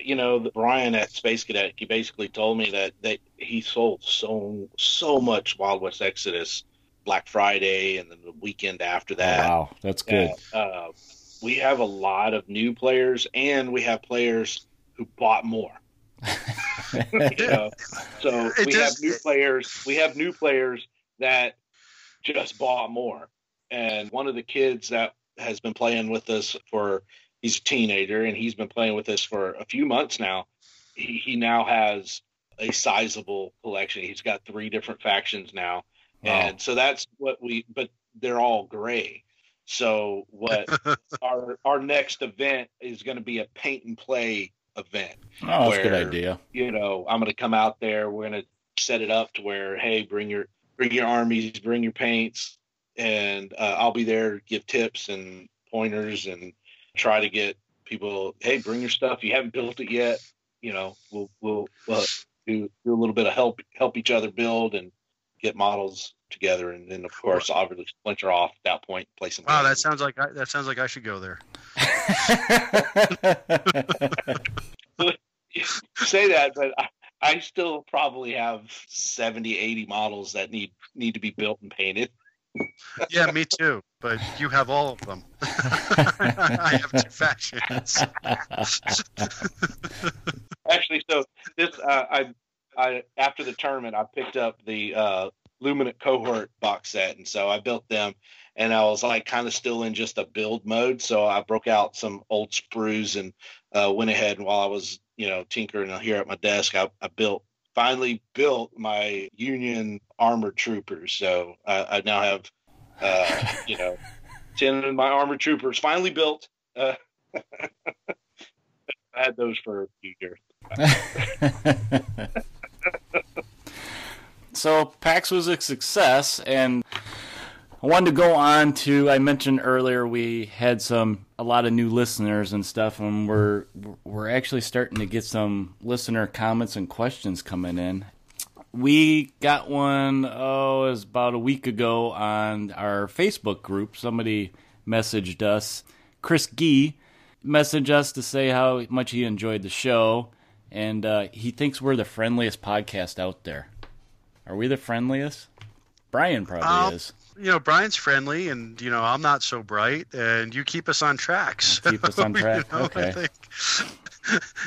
you know, Brian at Space Cadet, he basically told me that that he sold so so much Wild West Exodus Black Friday and then the weekend after that. wow, that's good. Uh, we have a lot of new players, and we have players who bought more. you know? So it we just, have new players. We have new players that just bought more and one of the kids that has been playing with us for he's a teenager and he's been playing with us for a few months now. He, he now has a sizable collection. He's got three different factions now, wow. and so that's what we. But they're all gray. So what our our next event is going to be a paint and play event. Oh, that's a good idea. You know, I'm going to come out there. We're going to set it up to where, hey, bring your bring your armies, bring your paints, and uh, I'll be there to give tips and pointers and try to get people. Hey, bring your stuff. You haven't built it yet. You know, we'll we'll uh, do do a little bit of help help each other build and get models together, and then of course obviously splinter off at that point, play some. Wow, that sounds like I, that sounds like I should go there. Say that, but I, I still probably have 70, 80 models that need need to be built and painted. Yeah, me too. But you have all of them. I have two factions. Actually, so this uh, I I after the tournament I picked up the uh, Luminant cohort box set, and so I built them. And I was like kind of still in just a build mode, so I broke out some old sprues and uh, went ahead. And while I was you know tinkering here at my desk, I, I built finally built my Union armored troopers. So I, I now have uh, you know ten of my armored troopers finally built. Uh, I had those for a few years. so PAX was a success, and I wanted to go on to. I mentioned earlier we had some a lot of new listeners and stuff, and we're we're actually starting to get some listener comments and questions coming in. We got one oh, it was about a week ago on our Facebook group. Somebody messaged us. Chris Gee messaged us to say how much he enjoyed the show, and uh, he thinks we're the friendliest podcast out there. Are we the friendliest? Brian probably um, is. You know, Brian's friendly, and you know, I'm not so bright, and you keep us on tracks. Keep us on track. you know, okay.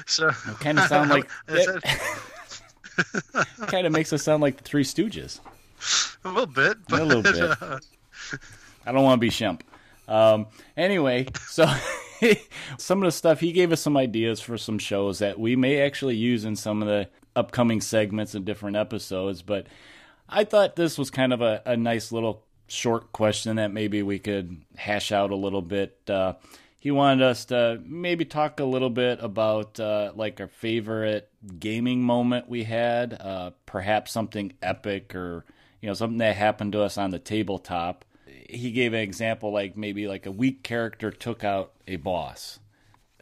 so kind of sound like kind of makes us sound like the Three Stooges. A little bit, but, a little bit. Uh... I don't want to be Shemp. Um, anyway, so some of the stuff he gave us some ideas for some shows that we may actually use in some of the upcoming segments and different episodes. But I thought this was kind of a, a nice little short question that maybe we could hash out a little bit. Uh, he wanted us to maybe talk a little bit about uh, like our favorite gaming moment we had, uh, perhaps something epic or you know something that happened to us on the tabletop. He gave an example like maybe like a weak character took out a boss.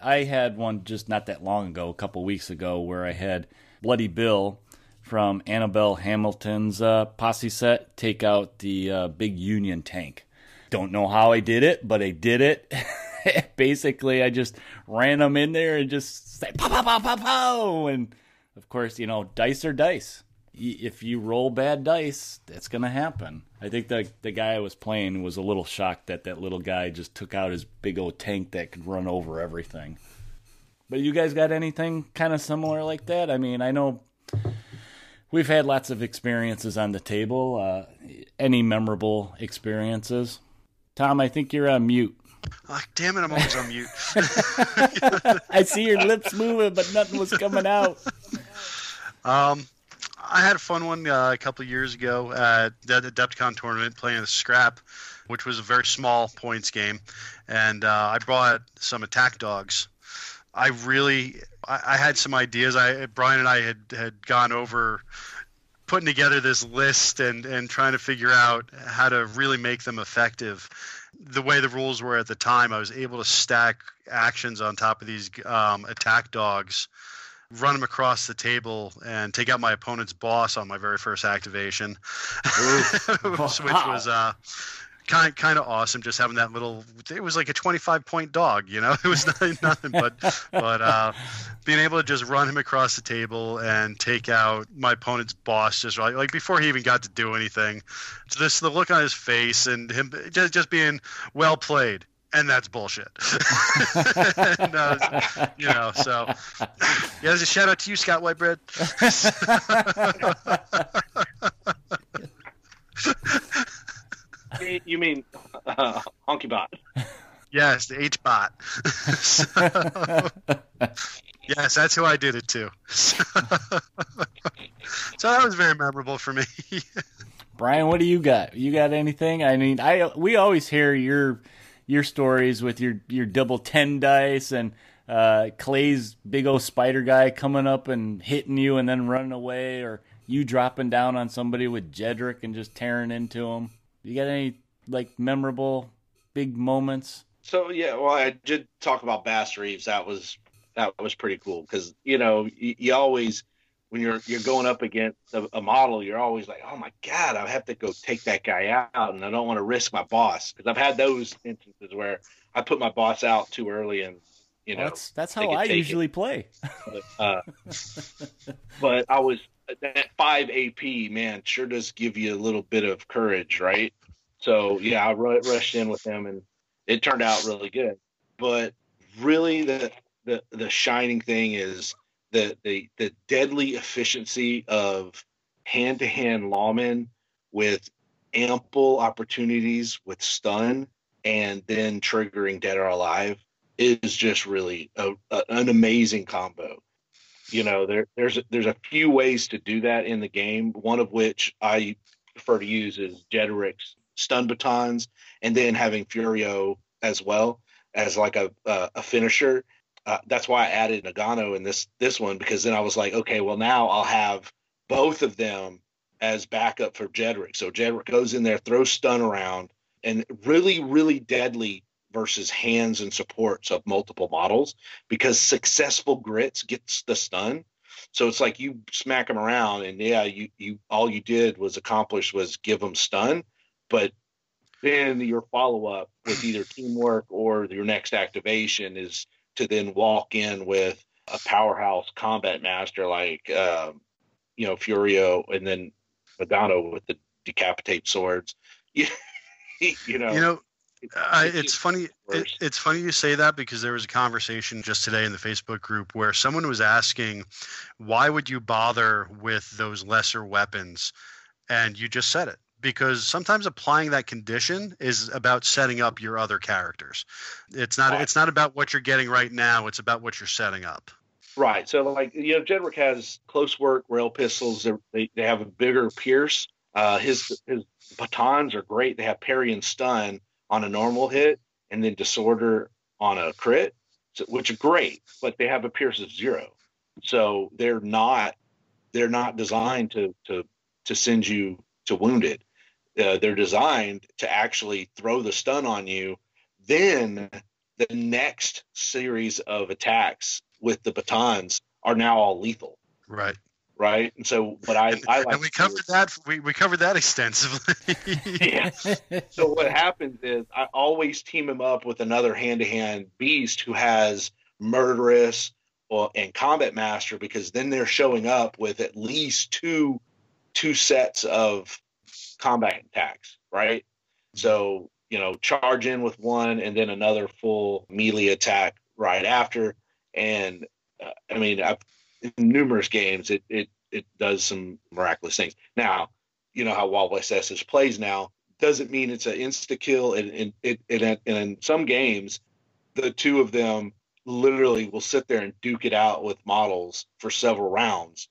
I had one just not that long ago, a couple weeks ago, where I had Bloody Bill from Annabelle Hamilton's uh, posse set take out the uh, big Union tank. Don't know how I did it, but I did it. Basically, I just ran them in there and just say pow pow pow pow pow, and of course, you know, dice are dice. If you roll bad dice, that's gonna happen. I think the the guy I was playing was a little shocked that that little guy just took out his big old tank that could run over everything. But you guys got anything kind of similar like that? I mean, I know we've had lots of experiences on the table. Uh, any memorable experiences? Tom, I think you're on mute. Oh, damn it, I'm always on mute. I see your lips moving, but nothing was coming out. Um, I had a fun one uh, a couple years ago at the Adepticon tournament playing the Scrap, which was a very small points game, and uh, I brought some attack dogs I really I, I, had some ideas. I Brian and I had had gone over putting together this list and and trying to figure out how to really make them effective. The way the rules were at the time, I was able to stack actions on top of these um, attack dogs, run them across the table, and take out my opponent's boss on my very first activation, which was uh, kind kind of awesome just having that little it was like a 25 point dog you know it was nothing, nothing but but uh, being able to just run him across the table and take out my opponent's boss just right like before he even got to do anything so this the look on his face and him just, just being well played and that's bullshit. and, uh, you know, so yeah, there's a shout out to you, Scott Whitebread. you mean uh, HonkyBot? Yes, the H bot. yes, that's who I did it to. So that was very memorable for me. Brian, what do you got? You got anything? I mean, I we always hear your your stories with your your double ten dice and uh, Clay's big old spider guy coming up and hitting you and then running away, or you dropping down on somebody with Jedrick and just tearing into him. You got any like memorable big moments? So yeah, well, I did talk about Bass Reeves. That was that was pretty cool because you know you, you, always when you're you're going up against a, a, model, you're always like, oh my god, I have to go take that guy out, and I don't want to risk my boss because I've had those instances where I put my boss out too early and you know well, that's that's how I usually it. play. but, uh, but I was that five AP man sure does give you a little bit of courage, right? So yeah, I rushed in with him and it turned out really good. But really, the the the shining thing is the the the deadly efficiency of hand to hand lawmen with ample opportunities with stun and then triggering dead or alive is just really a, a, an amazing combo. You know, there, there's a, there's a few ways to do that in the game. One of which I prefer to use is Jedrick's stun batons, and then having Furio as well as like a a, a finisher. Uh, that's why I added Nagano in this this one because then I was like, okay, well now I'll have both of them as backup for Jedrick. So Jedrick goes in there, throws stun around, and really, really deadly versus hands and supports of multiple models because successful grits gets the stun. So it's like you smack them around, and yeah, you you all you did was accomplish was give them stun, but then your follow up with either teamwork or your next activation is to then walk in with a powerhouse combat master like um, you know Furio and then Madonna with the decapitate swords. you know, you know, uh, it's funny. It, it's funny you say that because there was a conversation just today in the Facebook group where someone was asking, "Why would you bother with those lesser weapons?" And you just said it because sometimes applying that condition is about setting up your other characters. It's not. Right. It's not about what you're getting right now. It's about what you're setting up. Right. So, like you know, Jedrick has close work rail pistols. They they have a bigger pierce. Uh, his his batons are great. They have parry and stun on a normal hit and then disorder on a crit, which are great, but they have a pierce of zero. So they're not they're not designed to to to send you to wounded. Uh, they're designed to actually throw the stun on you. Then the next series of attacks with the batons are now all lethal. Right right? And so, what I, I like and we covered that we, we covered that extensively. yeah. So what happens is I always team him up with another hand to hand beast who has murderous or and combat master because then they're showing up with at least two two sets of combat attacks, right? So you know, charge in with one and then another full melee attack right after. And uh, I mean, I've in numerous games, it it it does some miraculous things. Now, you know how Wild West plays now doesn't mean it's an insta kill, and, and and, and in some games, the two of them literally will sit there and duke it out with models for several rounds.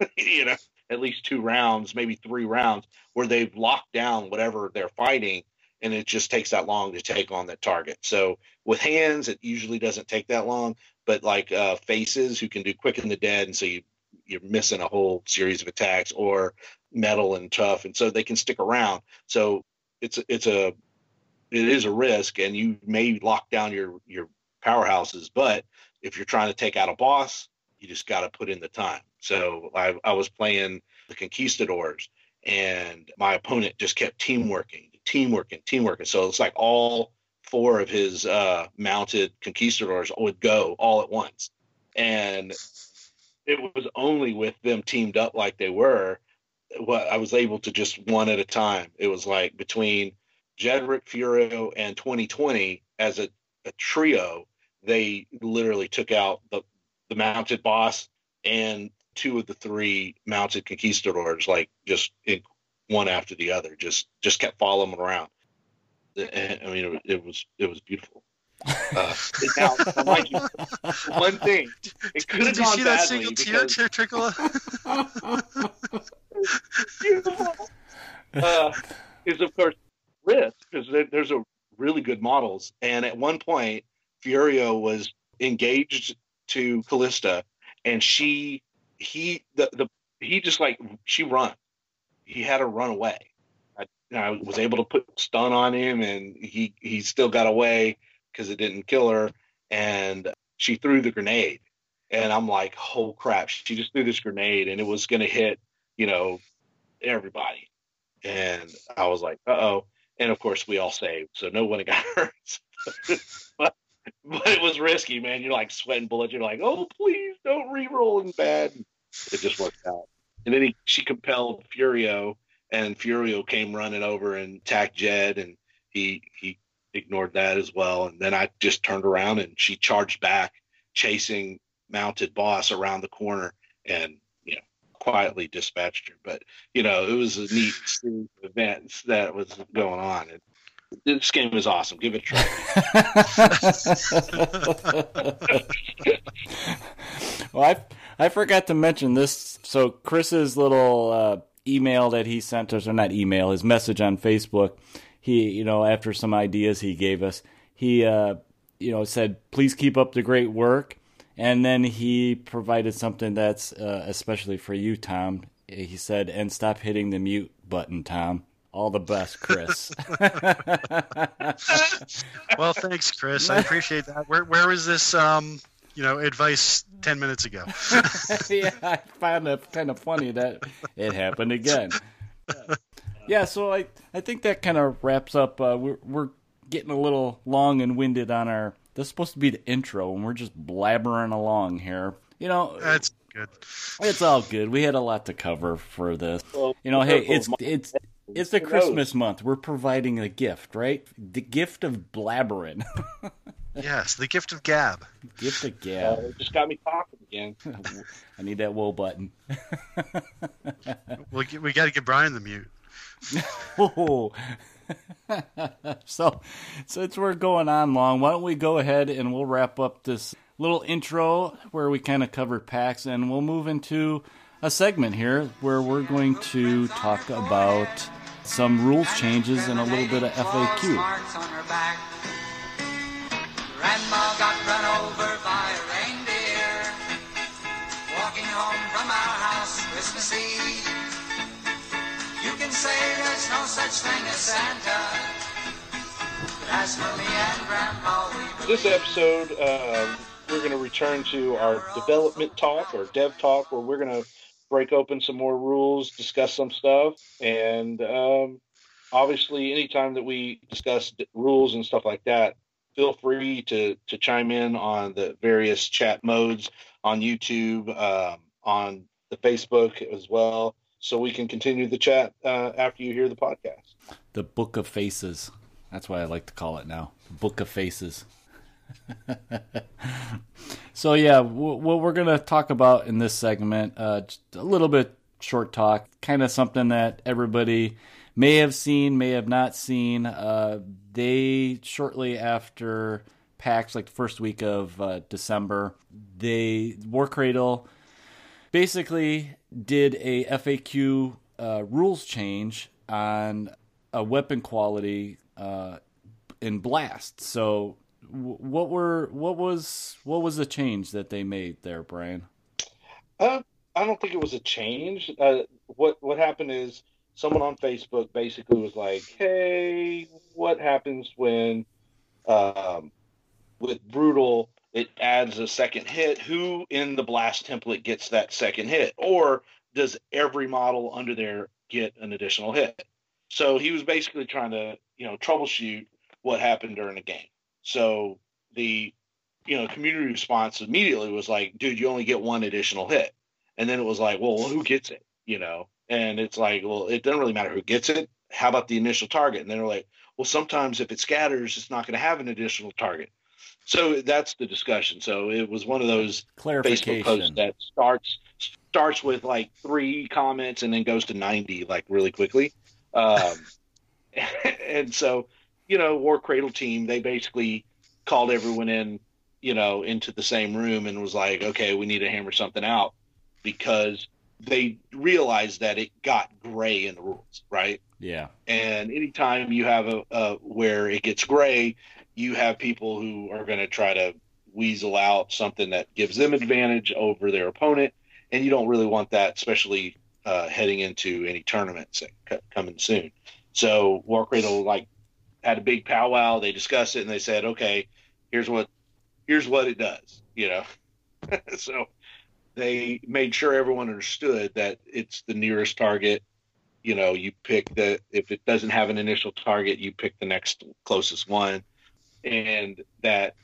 you know, at least two rounds, maybe three rounds, where they've locked down whatever they're fighting, and it just takes that long to take on that target. So with hands, it usually doesn't take that long but like uh, faces who can do quick and the dead, and so you you're missing a whole series of attacks, or metal and tough, and so they can stick around. So it's it's a it is a risk, and you may lock down your your powerhouses, but if you're trying to take out a boss, you just got to put in the time. So I, I was playing the Conquistadors, and my opponent just kept teamworking, teamworking, teamworking. So it's like all four of his uh, mounted conquistadors would go all at once. And it was only with them teamed up like they were, what I was able to just one at a time. It was like between Jedrick, Furio, and 2020 as a, a trio, they literally took out the, the mounted boss and two of the three mounted conquistadors, like just in, one after the other, just just kept following around. I mean, it, it was it was beautiful. Uh, now, mind one thing, it could have gone badly. Did you see that single tear trickle? uh, is of course risk because there, there's a really good models. And at one point, Furio was engaged to Callista, and she he the the he just like she run. He had her run away. I, was able to put stun on him, and he he still got away because it didn't kill her. And she threw the grenade, and I'm like, oh crap! She just threw this grenade, and it was going to hit, you know, everybody. And I was like, uh oh. And of course, we all saved, so no one got hurt. but, but it was risky, man. You're like sweating bullets. You're like, oh, please don't re-roll in bad. It just worked out. And then he, she compelled Furio, and Furio came running over and attacked Jed, and he he ignored that as well. And then I just turned around and she charged back, chasing mounted boss around the corner, and you know quietly dispatched her. But you know it was a neat event that was going on. And, this game is awesome. Give it a try. well, I I forgot to mention this. So Chris's little uh, email that he sent us, or not email, his message on Facebook he, you know, after some ideas he gave us, he, uh, you know, said, please keep up the great work. And then he provided something that's uh, especially for you, Tom. He said, and stop hitting the mute button, Tom. All the best, Chris. well, thanks, Chris. I appreciate that. Where where was this um, you know, advice 10 minutes ago? yeah, I found it kind of funny that it happened again. Yeah yeah, so I I think that kind of wraps up. Uh, we're we're getting a little long and winded on our. This is supposed to be the intro, and we're just blabbering along here. You know, that's good. It's all good. We had a lot to cover for this. Well, you know, hey, it's it's it's the Christmas month. We're providing a gift, right? The gift of blabbering. yes, the gift of gab. Gift of gab. Uh, just got me talking again. I need that woe button. we we got to get Brian the mute. oh. so, since we're going on long, why don't we go ahead and we'll wrap up this little intro where we kind of cover PAX, and we'll move into a segment here where we're going to talk about some rules changes and a little bit of FAQ. Grandma got run over by a reindeer walking home from our house Christmas Eve say there's no such thing as Santa. as for me and Grandma, This episode, uh, we're going to return to our development talk or dev talk, where we're going to break open some more rules, discuss some stuff, and um, obviously, anytime that we discuss rules and stuff like that, feel free to to chime in on the various chat modes on YouTube, um, on the Facebook as well so we can continue the chat uh, after you hear the podcast. The Book of Faces. That's what I like to call it now. Book of Faces. so yeah, w- what we're gonna talk about in this segment, uh, a little bit short talk, kind of something that everybody may have seen, may have not seen. Uh, they shortly after PAX, like the first week of uh, December, they Warcradle basically did a FAQ uh, rules change on a weapon quality uh, in Blast. So, what were what was what was the change that they made there, Brian? Uh, I don't think it was a change. Uh, what what happened is someone on Facebook basically was like, "Hey, what happens when um, with brutal it adds a second hit. Who in the blast template gets that second hit? Or does every model under there get an additional hit? So he was basically trying to, you know, troubleshoot what happened during the game. So the, you know, community response immediately was like, dude, you only get one additional hit. And then it was like, well, who gets it? You know, and it's like, well, it doesn't really matter who gets it. How about the initial target? And they're like, well, sometimes if it scatters, it's not going to have an additional target. So that's the discussion. So it was one of those Facebook posts that starts starts with like three comments and then goes to ninety like really quickly. Um, and so, you know, Warcradle team they basically called everyone in, you know, into the same room and was like, okay, we need to hammer something out because they realized that it got gray in the rules, right? Yeah. And anytime you have a, a where it gets gray, you have people who are going to try to weasel out something that gives them advantage over their opponent, and you don't really want that, especially uh, heading into any tournaments coming soon. So Warcradle like had a big powwow. They discussed it and they said, okay, here's what here's what it does. You know, so they made sure everyone understood that it's the nearest target. You know, you pick the if it doesn't have an initial target, you pick the next closest one, and that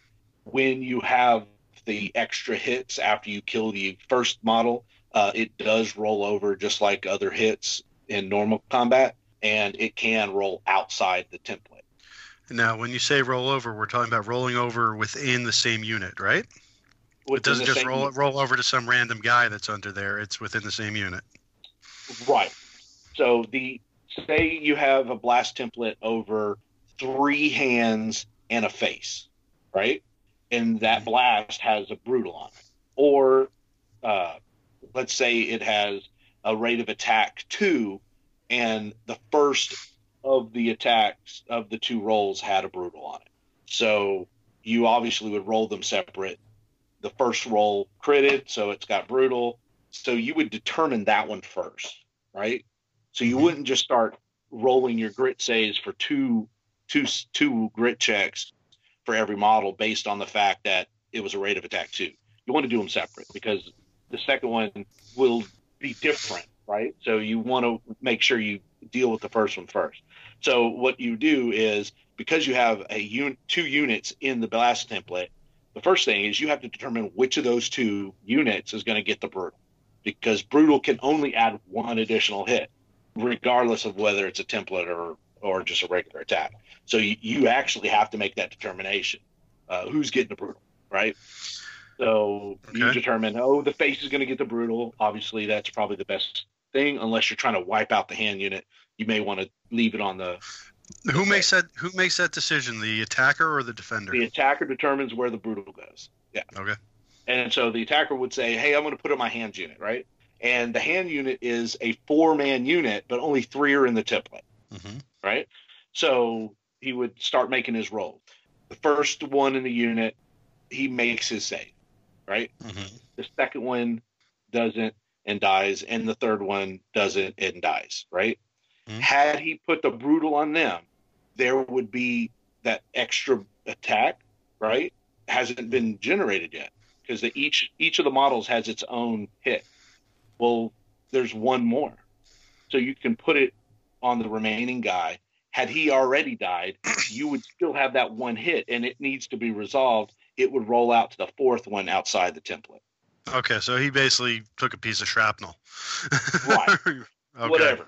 when you have the extra hits after you kill the first model, uh, it does roll over just like other hits in normal combat, and it can roll outside the template. Now, when you say roll over, we're talking about rolling over within the same unit, right? It doesn't just roll unit. roll over to some random guy that's under there. It's within the same unit. Right. So the say you have a blast template over three hands and a face, right? And that blast has a brutal on it, or uh, let's say it has a rate of attack two, and the first of the attacks of the two rolls had a brutal on it. So you obviously would roll them separate. The first roll critted, so it's got brutal. So you would determine that one first, right? So you mm-hmm. wouldn't just start rolling your grit saves for two, two, two grit checks for every model based on the fact that it was a rate of attack two. You want to do them separate because the second one will be different, right? So you want to make sure you deal with the first one first. So what you do is because you have a un- two units in the blast template, the first thing is you have to determine which of those two units is going to get the brutal, because brutal can only add one additional hit, regardless of whether it's a template or or just a regular attack. So you, you actually have to make that determination. Uh, who's getting the brutal, right? So okay. you determine, oh, the face is going to get the brutal. Obviously, that's probably the best thing, unless you're trying to wipe out the hand unit. You may want to leave it on the. Who makes that? Who makes that decision? The attacker or the defender? The attacker determines where the brutal goes. Yeah. Okay. And so the attacker would say, "Hey, I'm going to put it my hand unit, right?" And the hand unit is a four-man unit, but only three are in the template, mm-hmm. right? So he would start making his roll. The first one in the unit, he makes his save, right? Mm-hmm. The second one doesn't and dies, and the third one doesn't and dies, right? Mm-hmm. Had he put the brutal on them, there would be that extra attack, right? Hasn't been generated yet because each each of the models has its own hit. Well, there's one more, so you can put it on the remaining guy. Had he already died, you would still have that one hit, and it needs to be resolved. It would roll out to the fourth one outside the template. Okay, so he basically took a piece of shrapnel. right. okay. Whatever.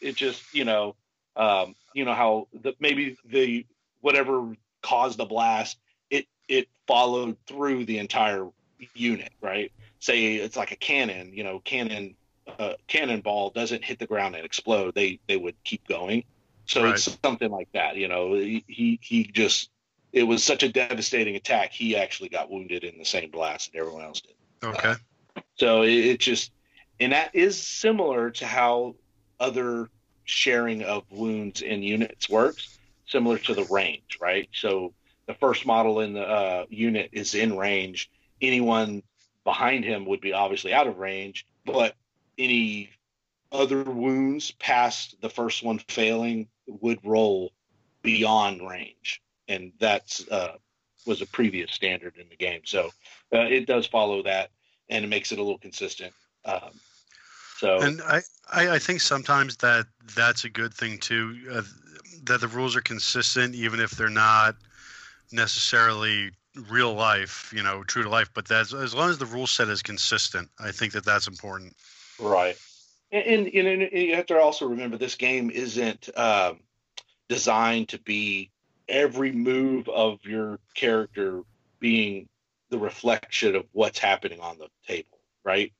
It, just, you know, um, you know how the, maybe the whatever caused the blast, it it followed through the entire unit, right? Say it's like a cannon, you know, cannon uh, cannonball doesn't hit the ground and explode. They they would keep going. So right. it's something like that, you know. He he just it was such a devastating attack. He actually got wounded in the same blast that everyone else did. Okay. Uh, so it, it just, and that is similar to how other sharing of wounds in units works, similar to the range, right? So the first model in the uh, unit is in range. Anyone behind him would be obviously out of range, but any other wounds past the first one failing would roll beyond range, and that's uh, was a previous standard in the game. So uh, it does follow that, and it makes it a little consistent. Um, so, and I, I, I, think sometimes that that's a good thing too. Uh, that the rules are consistent, even if they're not necessarily real life, you know, true to life. But that's as long as the rule set is consistent, I think that that's important. Right, and, and, and you have to also remember this game isn't um, designed to be every move of your character being the reflection of what's happening on the table, right?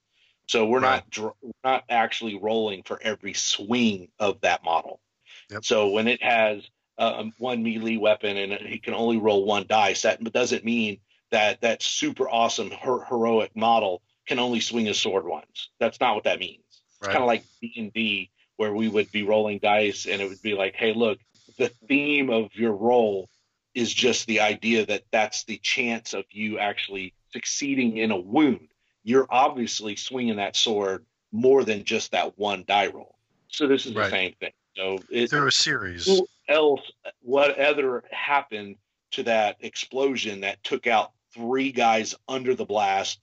So we're right. not we're not actually rolling for every swing of that model. Yep. So when it has uh, one melee weapon and it can only roll one dice, that doesn't mean that that super awesome her- heroic model can only swing his sword once. That's not what that means. It's kind of like D and D, where we would be rolling dice, and it would be like, "Hey, look, the theme of your roll is just the idea that that's the chance of you actually succeeding in a wound. You're obviously swinging that sword more than just that one die roll. So this is Right. the same thing. So it, Through a series. who else, whatever happened to that explosion that took out three guys under the blast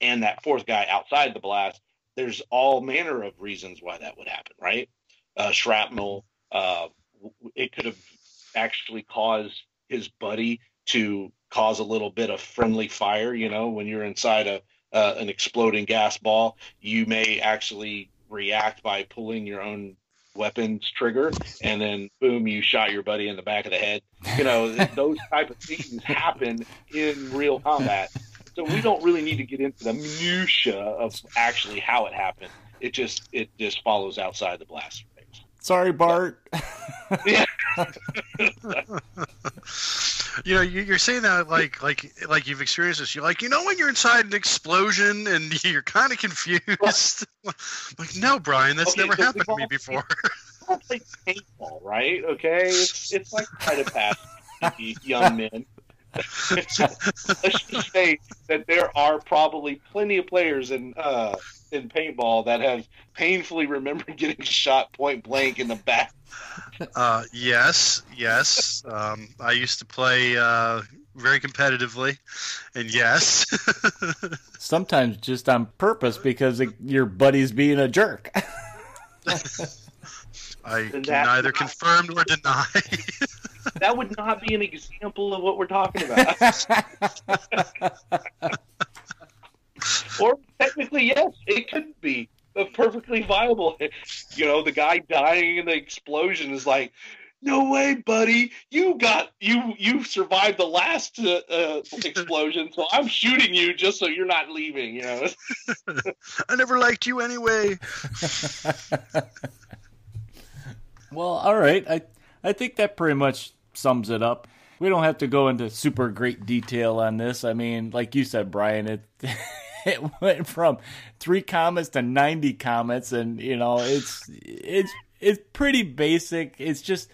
and that fourth guy outside the blast? There's all manner of reasons why that would happen, right? Uh, shrapnel. Uh, it could have actually caused his buddy to cause a little bit of friendly fire. You know, when you're inside a uh, an exploding gas ball, you may actually react by pulling your own weapons trigger and then boom you shot your buddy in the back of the head. You know those type of things happen in real combat. So we don't really need to get into the minutia of actually how it happened. It just it just follows outside the blast range Sorry, Bart. you know, you- you're saying that like like like you've experienced this. You're like, you know, when you're inside an explosion and you're kind of confused. like, no, Brian, that's Okay, never so happened to me before. it's like paintball right okay it's it's like try to pass young men let's just say that there are probably plenty of players in uh in paintball that have painfully remembered getting shot point blank in the back Uh, yes, yes. Um, I used to play uh, very competitively, and yes, Sometimes just on purpose because it, your buddy's being a jerk. I can neither not- confirm nor deny. that would not be an example of what we're talking about or technically yes it could be a perfectly viable you know the guy dying in the explosion is like no way buddy you got you you survived the last uh, uh, explosion so i'm shooting you just so you're not leaving you know I never liked you anyway. well, all right. I I think that pretty much sums it up. We don't have to go into super great detail on this. I mean, like you said, Brian, it it went from three comments to ninety comments, and you know, it's it's it's pretty basic. It's just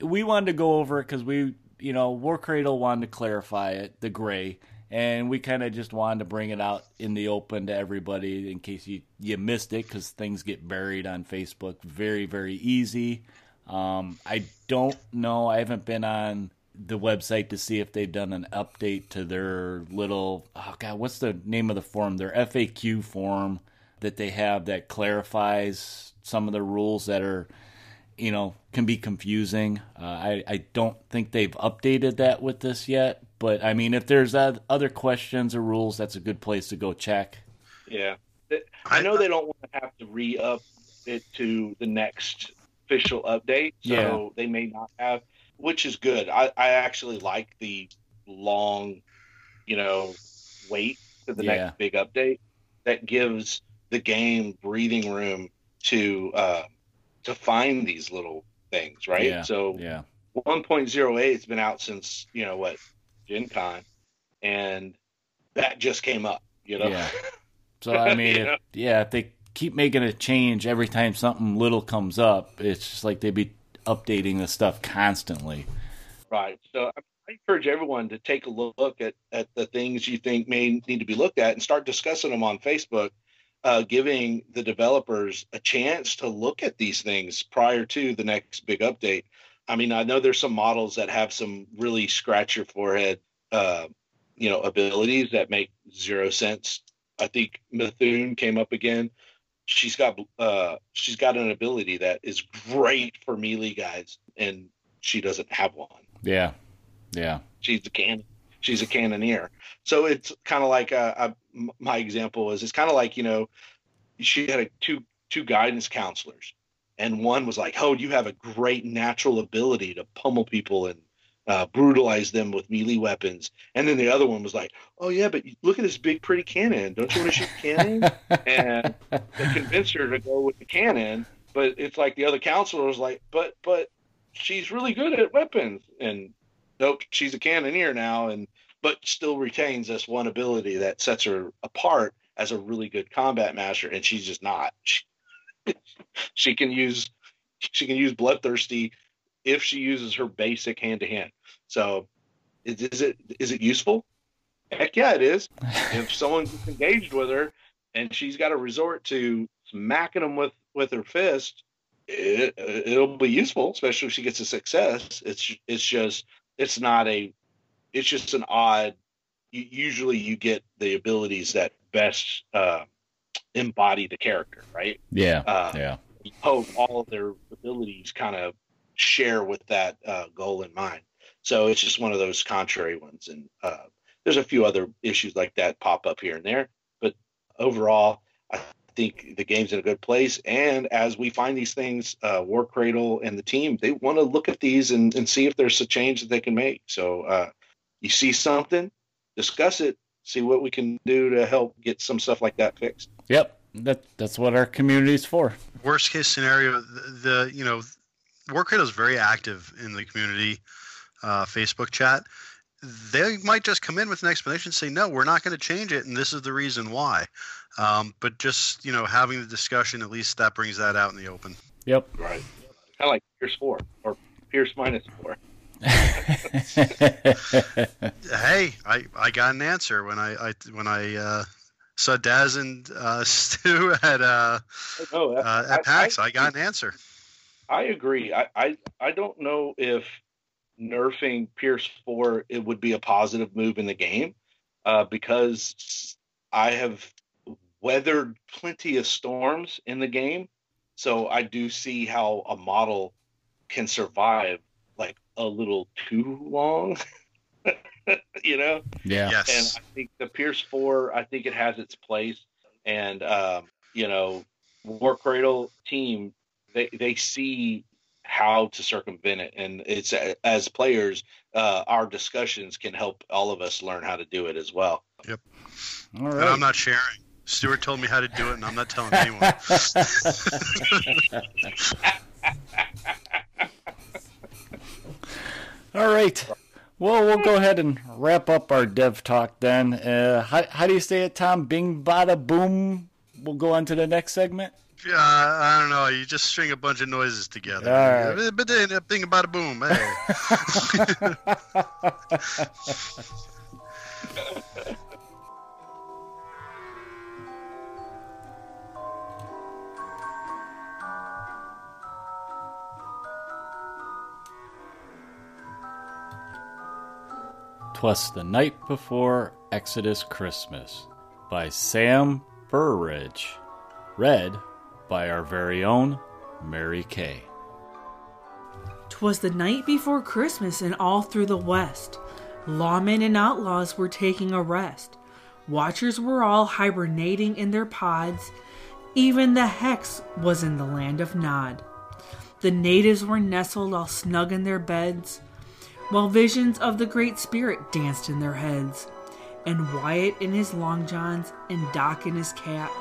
we wanted to go over it because we, you know, Warcradle wanted to clarify it, the gray, and we kind of just wanted to bring it out in the open to everybody in case you you missed it because things get buried on Facebook very very easy. Um, I don't know. I haven't been on the website to see if they've done an update to their little oh god, what's the name of the form? Their FAQ form that they have that clarifies some of the rules that are you know can be confusing. Uh, I I don't think they've updated that with this yet. But I mean, if there's other questions or rules, that's a good place to go check. yeah i know they don't want to have to re-up it to the next official update so Yeah. they may not have which is good i, I actually like the long you know wait to the Yeah. next big update that gives the game breathing room to uh to find these little things right Yeah. so Yeah, 1.08 has been out since you know what gen con and that just came up you know yeah. So I mean, if, yeah, if they keep making a change every time something little comes up, it's just like they'd be updating the stuff constantly. Right. So I encourage everyone to take a look at, at the things you think may need to be looked at and start discussing them on Facebook, uh, giving the developers a chance to look at these things prior to the next big update. I mean, I know there's some models that have some really scratch your forehead, uh, you know, abilities that make zero sense. I think Methune came up again. She's got uh, she's got an ability that is great for melee guys, and she doesn't have one. Yeah, yeah, she's a can she's a cannoneer. So it's kind of like uh, I, m- my example is it's kind of like you know she had a, two two guidance counselors and one was like oh you have a great natural ability to pummel people and uh, brutalize them with melee weapons and then the other one was like oh yeah but look at this big pretty cannon don't you want to shoot cannon and they convinced her to go with the cannon but it's like the other counselor was like but but she's really good at weapons and nope she's a cannoneer now and but still retains this one ability that sets her apart as a really good combat master, and she's just not. She, she can use she can use bloodthirsty if she uses her basic hand to hand. So, is, is it is it useful? Heck yeah, it is. if someone gets engaged with her and she's got to resort to smacking them with with her fist, it, it'll be useful, especially if she gets a success. It's it's just it's not a it's just an odd. Usually, you get the abilities that best uh, embody the character, right? Yeah, uh, yeah. Hope all of their abilities kind of share with that uh, goal in mind. So it's just one of those contrary ones, and uh, there's a few other issues like that pop up here and there. But overall, I think the game's in a good place. And as we find these things, uh, Warcradle and the team, they want to look at these and, and see if there's a change that they can make. So uh, you see something, discuss it, see what we can do to help get some stuff like that fixed. Yep, that that's what our community is for. Worst case scenario, the, the you know, Warcradle is very active in the community uh, Facebook chat. They might just come in with an explanation, say, "No, we're not going to change it, and this is the reason why." Um, but just you know, having the discussion, at least that brings that out in the open. Yep. Right. Kind of like Pierce four or Pierce minus four. hey, I, I got an answer when I, I when I uh, saw Daz and uh, Stu at uh, oh, uh, at PAX. I, I, got an answer. I agree. I, I I don't know if nerfing Pierce four it would be a positive move in the game uh, because I have weathered plenty of storms in the game, so I do see how a model can survive like a little too long. you know? Yeah. Yes. And I think the Pierce Four, I think it has its place. And um, you know, Warcradle team, they they see how to circumvent it, and it's as players, uh, our discussions can help all of us learn how to do it as well. Yep. All right. And I'm not sharing. Stuart told me how to do it, and I'm not telling anyone. All right. Well, we'll go ahead and wrap up our dev talk then. Uh, how, how do you say it, Tom? Bing, bada, boom. We'll go on to the next segment. Yeah, I don't know. You just string a bunch of noises together. All right. But then, bing, bada, boom. Hey. Twas the Night Before Exodus Christmas by Sam Burridge. Read by our very own Mary Kay. 'Twas the night before Christmas, and all through the West, lawmen and outlaws were taking a rest. Watchers were all hibernating in their pods. Even the Hex was in the land of Nod. The natives were nestled all snug in their beds while visions of the Great Spirit danced in their heads. And Wyatt in his long johns and Doc in his cap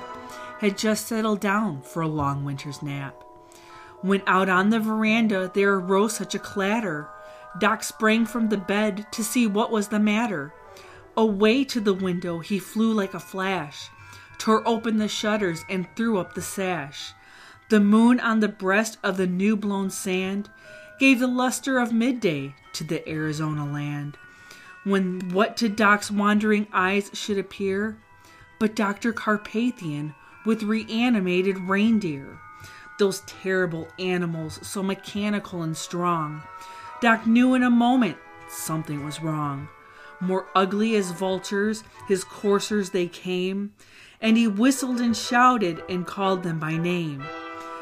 had just settled down for a long winter's nap. When out on the veranda there arose such a clatter, Doc sprang from the bed to see what was the matter. Away to the window he flew like a flash, tore open the shutters and threw up the sash. The moon on the breast of the new blown sand gave the luster of midday to the Arizona land. When what to Doc's wandering eyes should appear, but Dr. Carpathian with reanimated reindeer. Those terrible animals, so mechanical and strong. Doc knew in a moment something was wrong. More ugly as vultures, his coursers they came, and he whistled and shouted and called them by name.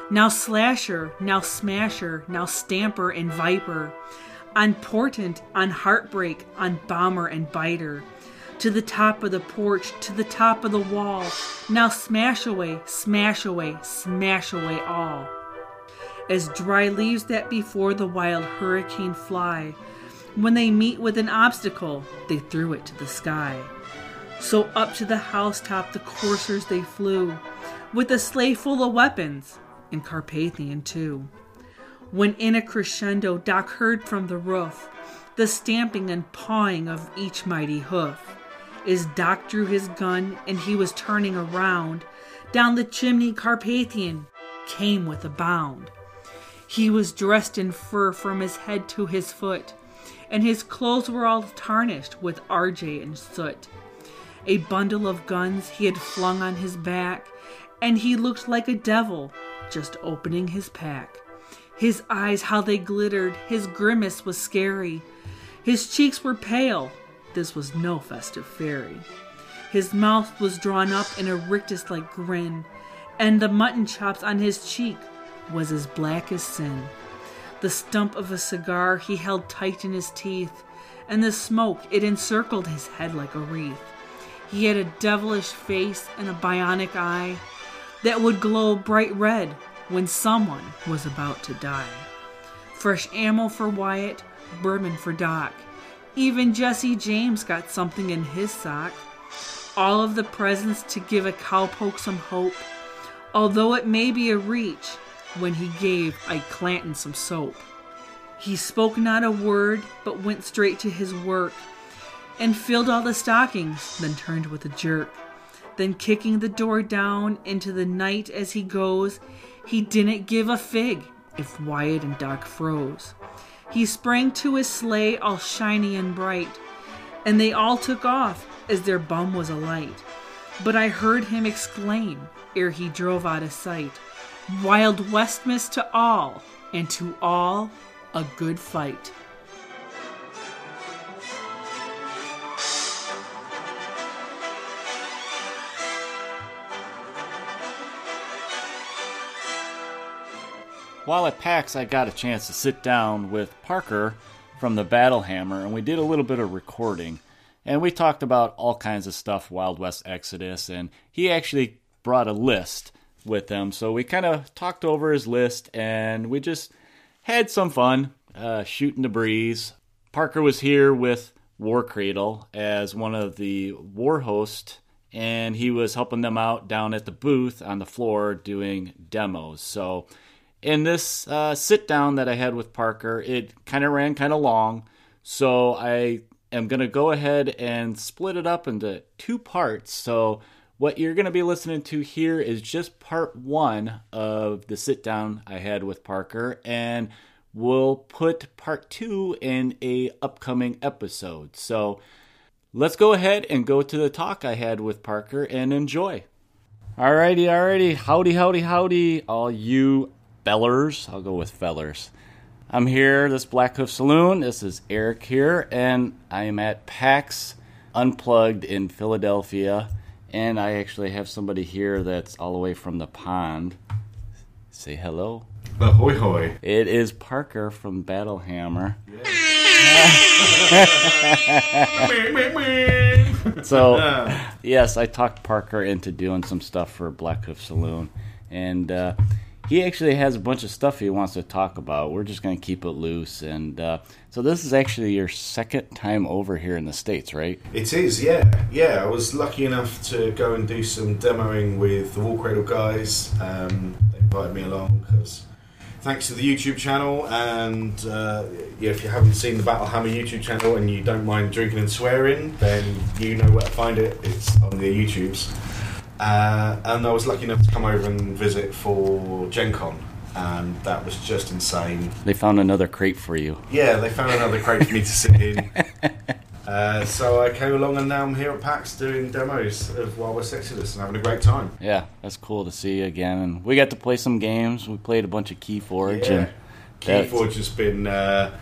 Now Slasher, now Smasher, now Stamper and Viper, on Portent, on Heartbreak, on Bomber and Biter. To the top of the porch, to the top of the wall. Now smash away, smash away, smash away all. As dry leaves that before the wild hurricane fly, when they meet with an obstacle, they threw it to the sky. So up to the housetop the coursers they flew, with a sleigh full of weapons, and Carpathian too when in a crescendo Doc heard from the roof the stamping and pawing of each mighty hoof. As Doc drew his gun and he was turning around, down the chimney Carpathian came with a bound. He was dressed in fur from his head to his foot, and his clothes were all tarnished with RJ and soot. A bundle of guns he had flung on his back, and he looked like a devil just opening his pack. His eyes, how they glittered, his grimace was scary. His cheeks were pale, this was no festive fairy. His mouth was drawn up in a rictus like grin, and the mutton chops on his cheek was as black as sin. The stump of a cigar he held tight in his teeth, and the smoke it encircled his head like a wreath. He had a devilish face and a bionic eye that would glow bright red when someone was about to die. Fresh ammo for Wyatt, bourbon for Doc. Even Jesse James got something in his sock. All of the presents to give a cowpoke some hope, although it may be a reach when he gave Ike Clanton some soap. He spoke not a word, but went straight to his work and filled all the stockings, then turned with a jerk. Then, kicking the door down into the night as he goes, he didn't give a fig if Wyatt and Doc froze. He sprang to his sleigh all shiny and bright, and they all took off as their bum was alight. But I heard him exclaim, ere he drove out of sight, Wild Westmas to all, and to all a good fight. While at PAX, I got a chance to sit down with Parker from the Battlehammer, and we did a little bit of recording. And we talked about all kinds of stuff, Wild West Exodus, and he actually brought a list with him. So we kind of talked over his list, and we just had some fun uh, shooting the breeze. Parker was here with Warcradle as one of the war hosts, and he was helping them out down at the booth on the floor doing demos. So in this uh, sit down that I had with Parker, it kind of ran kind of long. So I am going to go ahead and split it up into two parts. So what you're going to be listening to here is just part one of the sit down I had with Parker. And we'll put part two in a upcoming episode. So let's go ahead and go to the talk I had with Parker and enjoy. Alrighty, alrighty. Howdy, howdy, howdy, all you fellers. I'll go with fellers. I'm here, this Blackhoof Saloon. This is Eric here, and I am at PAX Unplugged in Philadelphia. And I actually have somebody here that's all the way from the pond. Say hello. Ahoy hoy. It is Parker from Battlehammer. so, yes, I talked Parker into doing some stuff for Blackhoof Saloon. And uh, he actually has a bunch of stuff he wants to talk about. We're just going to keep it loose. And uh, so this is actually your second time over here in the States, right? It is, yeah. Yeah, I was lucky enough to go and do some demoing with the Warcradle guys. Um, they invited me along because thanks to the YouTube channel. And uh, yeah, if you haven't seen the Battlehammer YouTube channel and you don't mind drinking and swearing, then you know where to find it. It's on the YouTubes. Uh, and I was lucky enough to come over and visit for Gen Con, and that was just insane. They found another crate for you. Yeah, they found another crate for me to sit in. Uh, so I came along, and now I'm here at PAX doing demos of Wild West Exodus and having a great time. Yeah, that's cool to see you again. And we got to play some games. We played a bunch of Keyforge. Yeah. And Keyforge has been. Uh,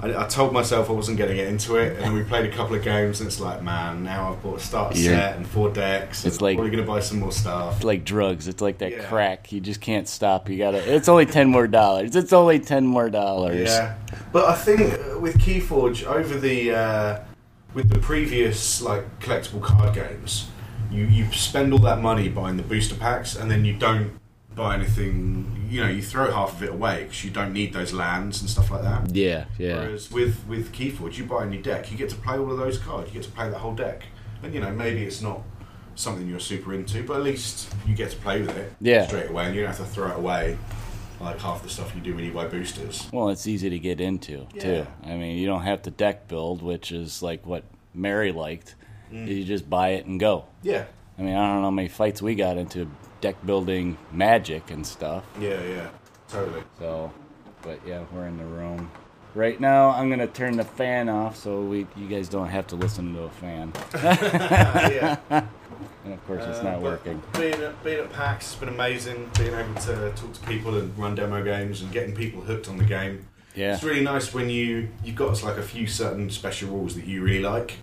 I, I told myself I wasn't going to get into it, and we played a couple of games, and it's like, man, now I've bought a starter Yeah. set and four decks. It's and like- probably going to buy some more stuff. It's like drugs. It's like that Yeah. crack. You just can't stop. You gotta. It's only ten more dollars. It's only ten more dollars. Yeah, but I think with Keyforge over the uh, with the previous like collectible card games, you you spend all that money buying the booster packs, and then you don't buy anything. You know, you throw half of it away because you don't need those lands and stuff like that. Yeah. Yeah. Whereas with with Keyforge, you buy a new deck, you get to play all of those cards. You get to play that whole deck, and you know maybe it's not something you're super into, but at least you get to play with it Yeah. straight away, and you don't have to throw it away like half the stuff you do when you buy boosters. Well, it's easy to get into Yeah. too. I mean, you don't have to deck build, which is like what Mary liked. Mm. You just buy it and go. Yeah, I mean, I don't know how many fights we got into deck building magic and stuff. yeah, yeah, totally. So, but yeah, we're in the room. Right now, I'm gonna turn the fan off so we you guys don't have to listen to a fan. yeah. And of course, it's Uh, not but working. Being at, being at PAX has been amazing. Being able to talk to people and run demo games and getting people hooked on the game. Yeah, It's really nice when you you've got like a few certain special rules that you really like,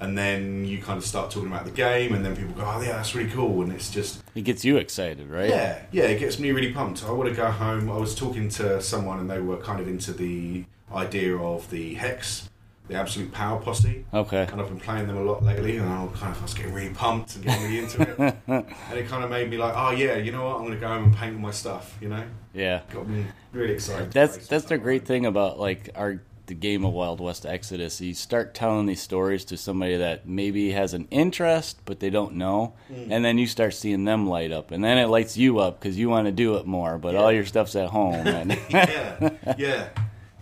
and then you kind of start talking about the game, and then people go, "Oh yeah, that's really cool," and it's just it gets you excited, right? yeah, yeah, it gets me really pumped. I want to go home. I was talking to someone, and they were kind of into the idea of the hex, the absolute power posse. Okay. And I've been playing them a lot lately, and I kind of I was getting really pumped and getting really into it. and it kind of made me like, oh yeah, you know what? I'm going to go home and paint all my stuff. You know, Yeah. got me really excited. That's that's the great thing about like our the game of Wild West Exodus. You start telling these stories to somebody that maybe has an interest but they don't know, Mm. and then you start seeing them light up, and then it lights you up because you want to do it more. But all your stuff's at home, and yeah, yeah,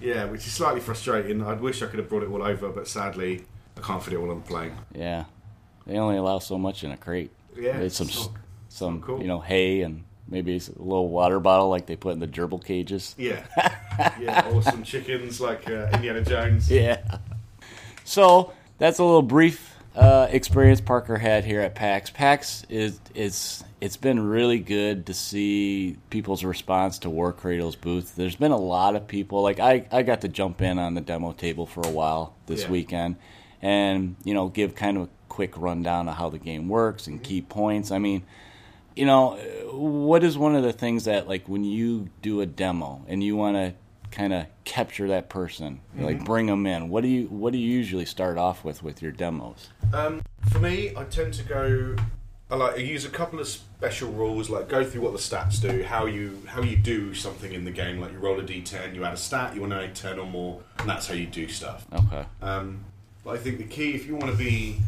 yeah, which is slightly frustrating. I wish I could have brought it all over, but sadly, I can't fit it all on the plane. yeah, they only allow so much in a crate. Yeah, There's some it's not- some cool. you know hay and maybe a little water bottle like they put in the gerbil cages. Yeah, yeah, or some chickens like uh, Indiana Jones. Yeah. So that's a little brief uh, experience Parker had here at PAX. PAX is is it's been really good to see people's response to Warcradle's booth. There's been a lot of people like I I got to jump in on the demo table for a while this Yeah. weekend, and you know give kind of a quick rundown of how the game works and key points. I mean you know, what is one of the things that like when you do a demo and you want to kind of capture that person, like bring them in? What do you what do you usually start off with with your demos? Um, for me, I tend to go. I like I use a couple of special rules, like go through what the stats do, how you how you do something in the game. Like you roll a d10, you add a stat, you want to add ten or more, and that's how you do stuff. Okay. Um, but I think the key, if you want to be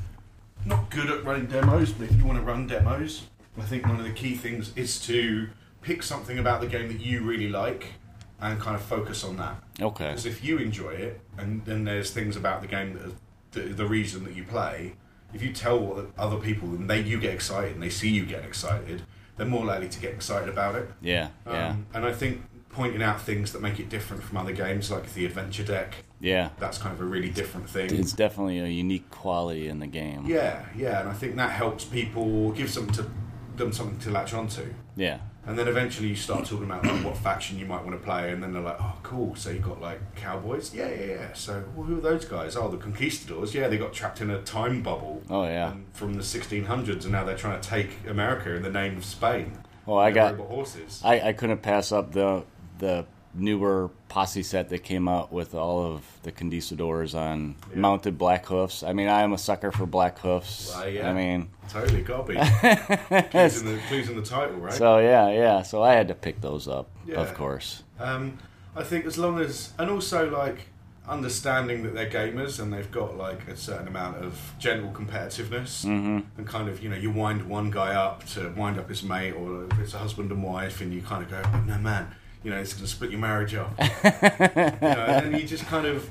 not good at running demos, but if you want to run demos, I think one of the key things is to pick something about the game that you really like and kind of focus on that. Okay. Because if you enjoy it, and then there's things about the game that are the, the reason that you play, if you tell other people and they you get excited and they see you get excited, they're more likely to get excited about it. Yeah. Yeah. Um, and I think pointing out things that make it different from other games, like the adventure deck, yeah. that's kind of a really different thing. It's definitely a unique quality in the game. Yeah, yeah, and I think that helps people give something to them something to latch onto. Yeah. And then eventually you start talking about like, what faction you might want to play, and then they're like, "Oh, cool! So you got like cowboys? Yeah, yeah, yeah. So well, who are those guys? Oh, the conquistadors. Yeah, they got trapped in a time bubble. Oh, yeah. um, from the 1600s, and now they're trying to take America in the name of Spain. Well, I got horses. I, I couldn't pass up the the newer posse set that came out with all of the conquistadors on Yeah. mounted black hoofs. I mean, I am a sucker for black hoofs. Well, yeah. I mean, totally to clues, in the, clues in the title, right? so yeah, yeah. So I had to pick those up, Yeah. of course. Um, I think as long as, and also like understanding that they're gamers and they've got like a certain amount of general competitiveness hmm and kind of you know you wind one guy up to wind up his mate or if it's a husband and wife and you kind of go no man you know it's going to split your marriage up you know, and then you just kind of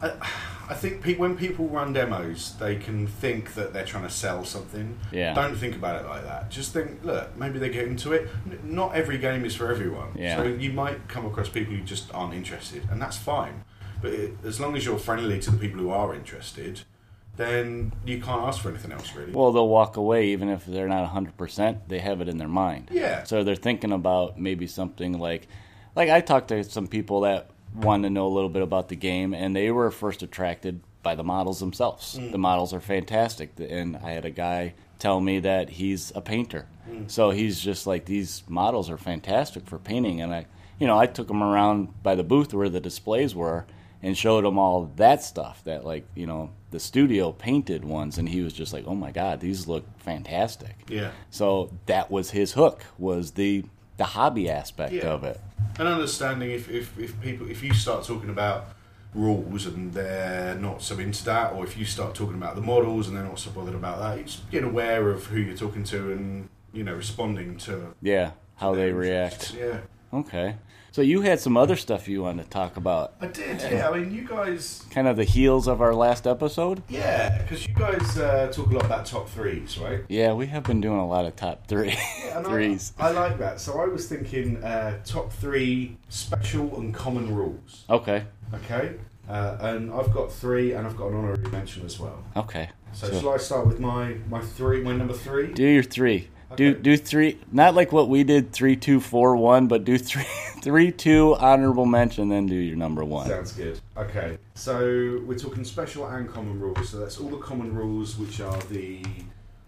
I, I think pe- when people run demos they can think that they're trying to sell something Yeah. don't think about it like that just think look maybe they get into it N- not every game is for everyone Yeah. so you might come across people who just aren't interested and that's fine but it, as long as you're friendly to the people who are interested then you can't ask for anything else really Well, they'll walk away even if they're not hundred percent. They have it in their mind. Yeah. So they're thinking about maybe something like, like I talked to some people that wanted to know a little bit about the game, and they were first attracted by the models themselves. Mm. The models are fantastic, and I had a guy tell me that he's a painter, Mm. so he's just like these models are fantastic for painting, and I, you know, I took him around by the booth where the displays were. And showed him all that stuff that, like, you know, the studio painted ones, and he was just like, "Oh my god, these look fantastic." yeah So that was his hook was the the hobby aspect Yeah. of it. and understanding if, if, if people if you start talking about rules and they're not so into that or if you start talking about the models and they're not so bothered about that you just get aware of who you're talking to and you know responding to Yeah, how they react. interests. yeah Okay. So you had some other stuff you wanted to talk about. I did, yeah. I mean, you guys, Kind of the heels of our last episode. yeah, because you guys uh, talk a lot about top threes, right? Yeah, we have been doing a lot of top three And I- I, like that. So I was thinking uh, top three special and common rules. Okay. Okay, uh, and I've got three, and I've got an honorary mention as well. Okay. So, So- shall I start with my my three, my number three? Do your three. Do Okay. do three. Not like what we did three two four one, but do three three two honorable mention, then do your number one. Sounds good. Okay, so we're talking special and common rules. So that's all the common rules, which are the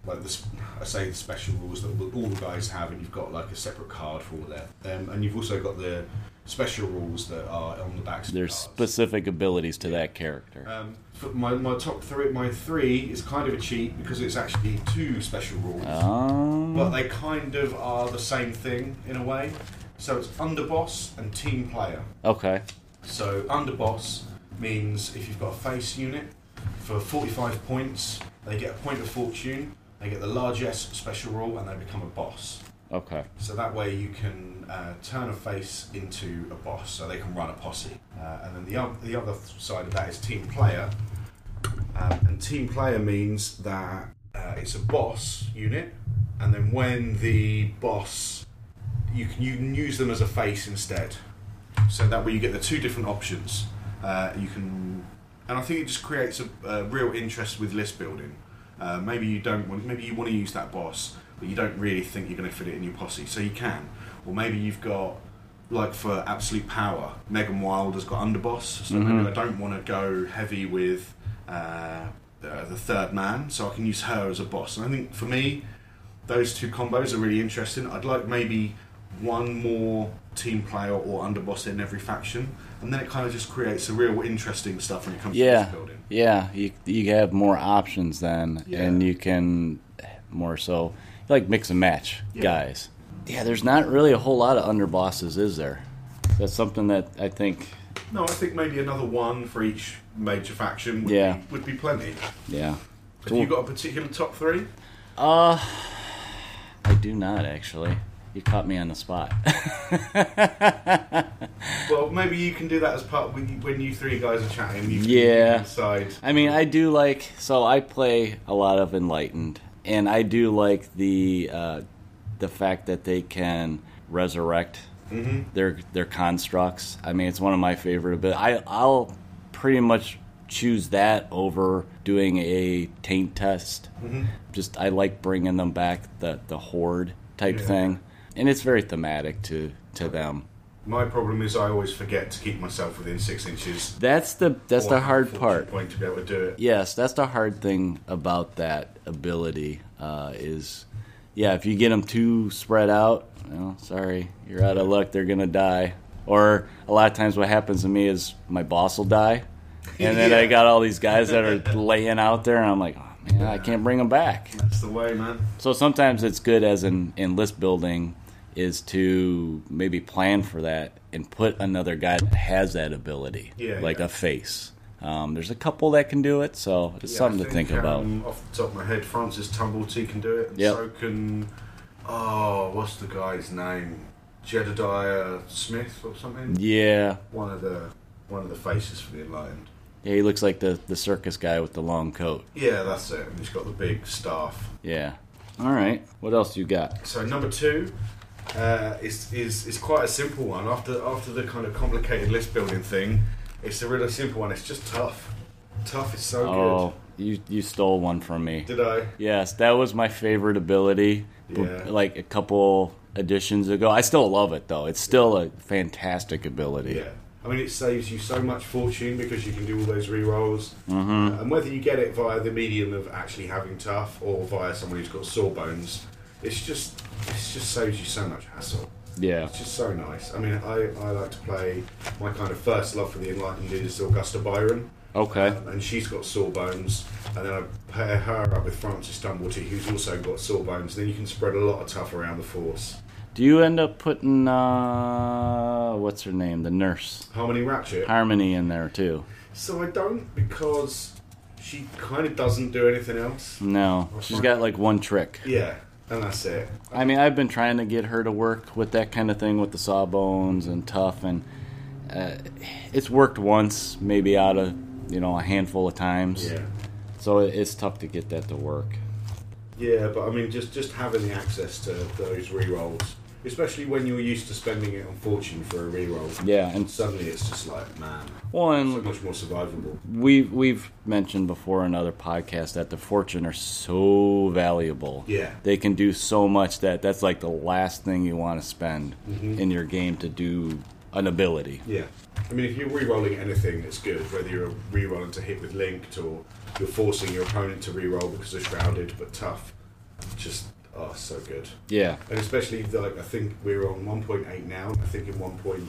like the I say the special rules that all the guys have, and you've got like a separate card for all that. Um, and you've also got the special rules that are on the backs. There's specific abilities to that character. Um, my, my top three, my three is kind of a cheat because it's actually two special rules, Um, but they kind of are the same thing in a way. So it's underboss and team player. okay. So underboss means if you've got a face unit for 45 points, they get a point of fortune, they get the largest special rule, and they become a boss. Okay. So that way you can uh, turn a face into a boss, so they can run a posse. Uh, and then the, oth- the other side of that is team player. Um, and team player means that uh, it's a boss unit, and then when the boss, you can, you can use them as a face instead. So that way you get the two different options. Uh, you can, and I think it just creates a, a real interest with list building. Uh, maybe you don't want, maybe you want to use that boss, but you don't really think you're going to fit it in your posse, so you can. Or maybe you've got, like for absolute power, Megan Wild has got underboss, so maybe I don't want to go heavy with uh, uh, the third man, so I can use her as a boss. And I think for me, those two combos are really interesting. I'd like maybe one more team player or underboss in every faction, and then it kind of just creates a real interesting stuff when it comes to Yeah. list building. Yeah. You you have more options then, Yeah. and you can more so like mix and match Yeah. guys. Yeah. There's not really a whole lot of underbosses, is there? That's something that I think. No, I think maybe another one for each major faction would, Yeah. be, would be plenty. Yeah. Have you got a particular top three? Uh, I do not actually. You caught me on the spot. Well, maybe you can do that as part when you, when you three guys are chatting. You can, Yeah. decide. I mean, I do like so I play a lot of Enlightened, and I do like the uh, the fact that they can resurrect their their constructs. I mean, it's one of my favorite. But I I'll pretty much choose that over doing a taint test. Just I like bringing them back the the horde type Yeah. thing, and it's very thematic to to them. My problem is I always forget to keep myself within six inches. That's the that's the hard part. Point to be able to do it. Yes, that's the hard thing about that ability uh, is, yeah, if you get them too spread out, well, sorry, you're out of luck. They're gonna die. Or a lot of times, what happens to me is my boss will die, and then I got all these guys that are laying out there, and I'm like, oh man, I can't bring them back. That's the way, man. So sometimes it's good as in, in list building is to maybe plan for that and put another guy that has that ability, Yeah, like yeah. a face. Um, there's a couple that can do it, so it's Yeah, something I to think about. um, Off the top of my head, Francis Tumblety can do it, and Yep. so can. Oh, what's the guy's name? Jedediah Smith or something. Yeah, One of the one of the faces for the Enlightened. yeah, he looks like the the circus guy with the long coat. Yeah, that's it. And he's got the big staff. Yeah. All right. What else you got? So number two uh, is, is is quite a simple one. After after the kind of complicated list building thing, it's a really simple one. It's just tough. Tough is so good. Oh, you you stole one from me. Did I? Yes, that was my favorite ability. Yeah. Like a couple editions ago. I still love it though. It's still a fantastic ability. Yeah. I mean, it saves you so much fortune because you can do all those re-rolls. Uh, and whether you get it via the medium of actually having tough or via someone who's got sawbones, it's just it just saves you so much hassle. Yeah. It's just so nice. I mean, I, I like to play. My kind of first love for the Enlightened is Augusta Byron. Okay. Um, and she's got sawbones, and then I pair her up with Francis Tumblety, who's also got sawbones. Then you can spread a lot of tough around the force. Do you end up putting uh what's her name? The nurse. Harmony Ratchet. Harmony in there too. So I don't because she kind of doesn't do anything else. No. She's got like one trick. Yeah. And that's it. I mean, I've been trying to get her to work with that kind of thing with the sawbones and tough, and uh, it's worked once, maybe out of you know a handful of times. Yeah. So it's tough to get that to work. Yeah, but I mean, just just having the access to those re-rolls, especially when you're used to spending it on fortune for a re-roll. Yeah, and Suddenly, it's just like, man, well, so and much more survivable. we've we've mentioned before in other podcasts that the fortune are so valuable. Yeah. they can do so much that that's like the last thing you want to spend mm-hmm. in your game to do an ability. Yeah. I mean, if you're re-rolling anything, it's good. Whether you're re-rolling to hit with linked or you're forcing your opponent to re-roll because they're shrouded but tough, just oh, so good. Yeah, And especially like I think we're on 1.8 now. I think in 1. Point,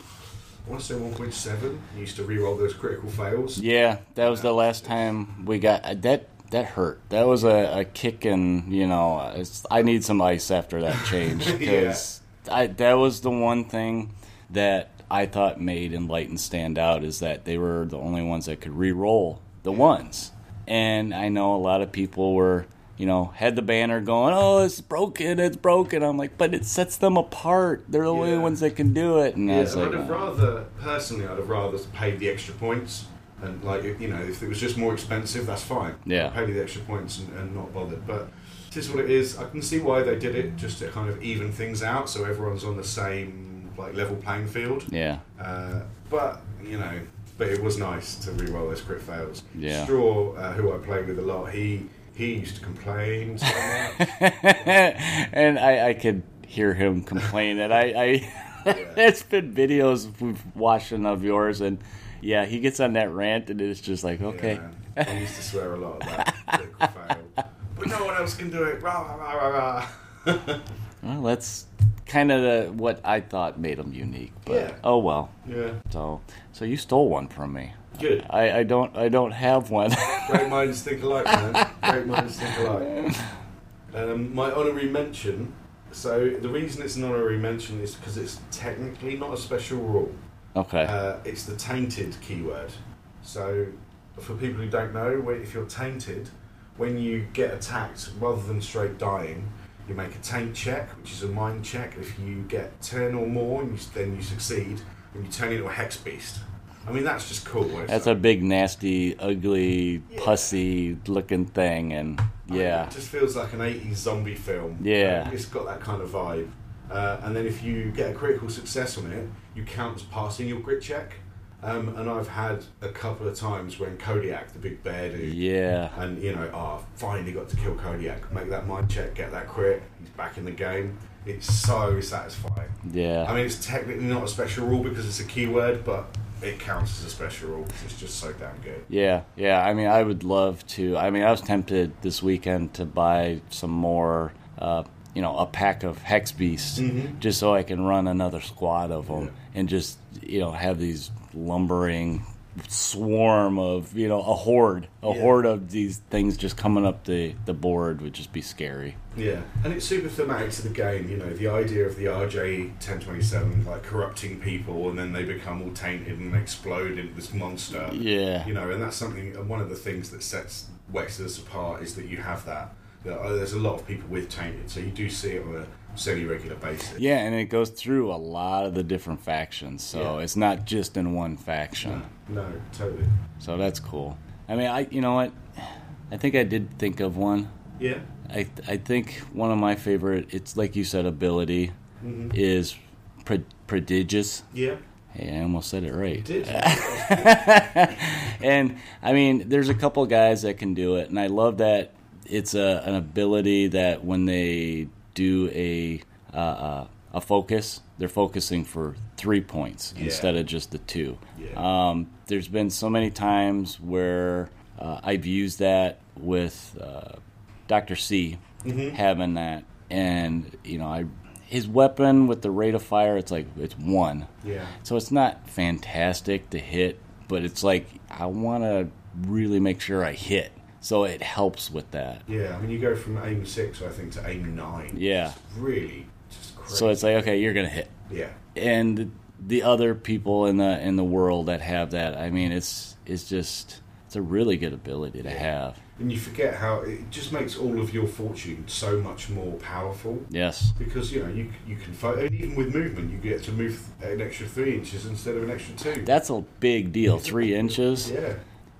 I want to say 1.7. You used to re-roll those critical fails. yeah, that was the last time we got uh, that. That hurt. That was a, a kick, and you know, it's, I need some ice after that change because I that was the one thing that I thought made Enlightened stand out is that they were the only ones that could re-roll the ones, and I know a lot of people were you know had the banner going, oh, it's broken, it's broken. I'm like, but it sets them apart. They're the only ones that can do it, and I Yeah, was like, I'd have rather, personally, I'd have rather paid the extra points. And, like, you know, if it was just more expensive, that's fine. Yeah. Pay the extra points and, and not bothered. But it is what it is. I can see why they did it, just to kind of even things out so everyone's on the same, like, level playing field. yeah. Uh, but, you know, but it was nice to re-roll those crit fails. Yeah. Straw, uh, who I play with a lot, he he used to complain so much. and I, I could hear him complain that I, I it's been videos we've watching of yours and yeah he gets on that rant and it's just like okay Yeah, I used to swear a lot. But no one else can do it. Rah, rah, rah, rah. well that's kind of the, what I thought made him unique but Yeah. oh well yeah. so so you stole one from me Good. I, I don't I don't have one Great minds think alike, man. Great minds think alike. Um, my honorary mention. So the reason it's an honorary mention is because it's technically not a special rule. okay Uh, it's the tainted keyword. So for people who don't know, if you're tainted, when you get attacked, rather than straight dying, you make a taint check, which is a mind check. If you get ten or more, you, then you succeed, and you turn into a hex beast. I mean, that's just cool. That's a big nasty ugly Yeah. pussy looking thing and I mean, yeah it just feels like an 80s zombie film. Yeah. It's got that kind of vibe. Uh, and then if you get a critical success on it, you count as passing your grit check. Um, and I've had a couple of times when Kodiak, the big bear dude, yeah and you know, oh, finally got to kill Kodiak, make that mind check, get that crit, he's back in the game. It's so satisfying. yeah I mean, it's technically not a special rule because it's a keyword, but it counts as a special rule. It's just so damn good. Yeah, yeah. I mean, I would love to. I mean, I was tempted this weekend to buy some more, uh, you know, a pack of Hex Beasts, Mhm. just so I can run another squad of them Yeah. and just, you know, have these lumbering swarm of, you know, a horde, a Yeah. horde of these things just coming up the the board would just be scary. Yeah, and it's super thematic to the game. You know, the idea of the RJ 1027 like corrupting people, and then they become all tainted and explode into this monster. Yeah, You know, and that's something. and One of the things that sets Wexodus apart is that you have that. that, uh, There's a lot of people with tainted, so you do see it on a semi-regular basis. yeah, and it goes through a lot of the different factions, so Yeah. it's not just in one faction. No, totally. So that's cool. I mean, I you know what? I think I did think of one. Yeah. I I think one of my favorite. It's like you said, ability hmm is pro- prodigious. Yeah. Hey, I almost said it right. and I mean, there's a couple guys that can do it, and I love that it's a, an ability that when they do a uh, uh, a focus, they're focusing for three points Yeah. instead of just the two. Yeah. Um, there's been so many times where uh, I've used that with uh, Doctor C Mhm. having that, and you know, I his weapon with the rate of fire, it's like it's one. yeah. So it's not fantastic to hit, but it's like I want to really make sure I hit. So it helps with that. Yeah. I mean, you go from aim six, I think, to aim nine. Yeah. It's really just crazy. So it's like okay, you're gonna hit. yeah. And the other people in the in the world that have that, I mean, it's it's just It's a really good ability to have. And you forget how it just makes all of your fortune so much more powerful. Yes. Because you know you you can fight, and even with movement, you get to move an extra three inches instead of an extra two. That's a big deal. Three inches. yeah.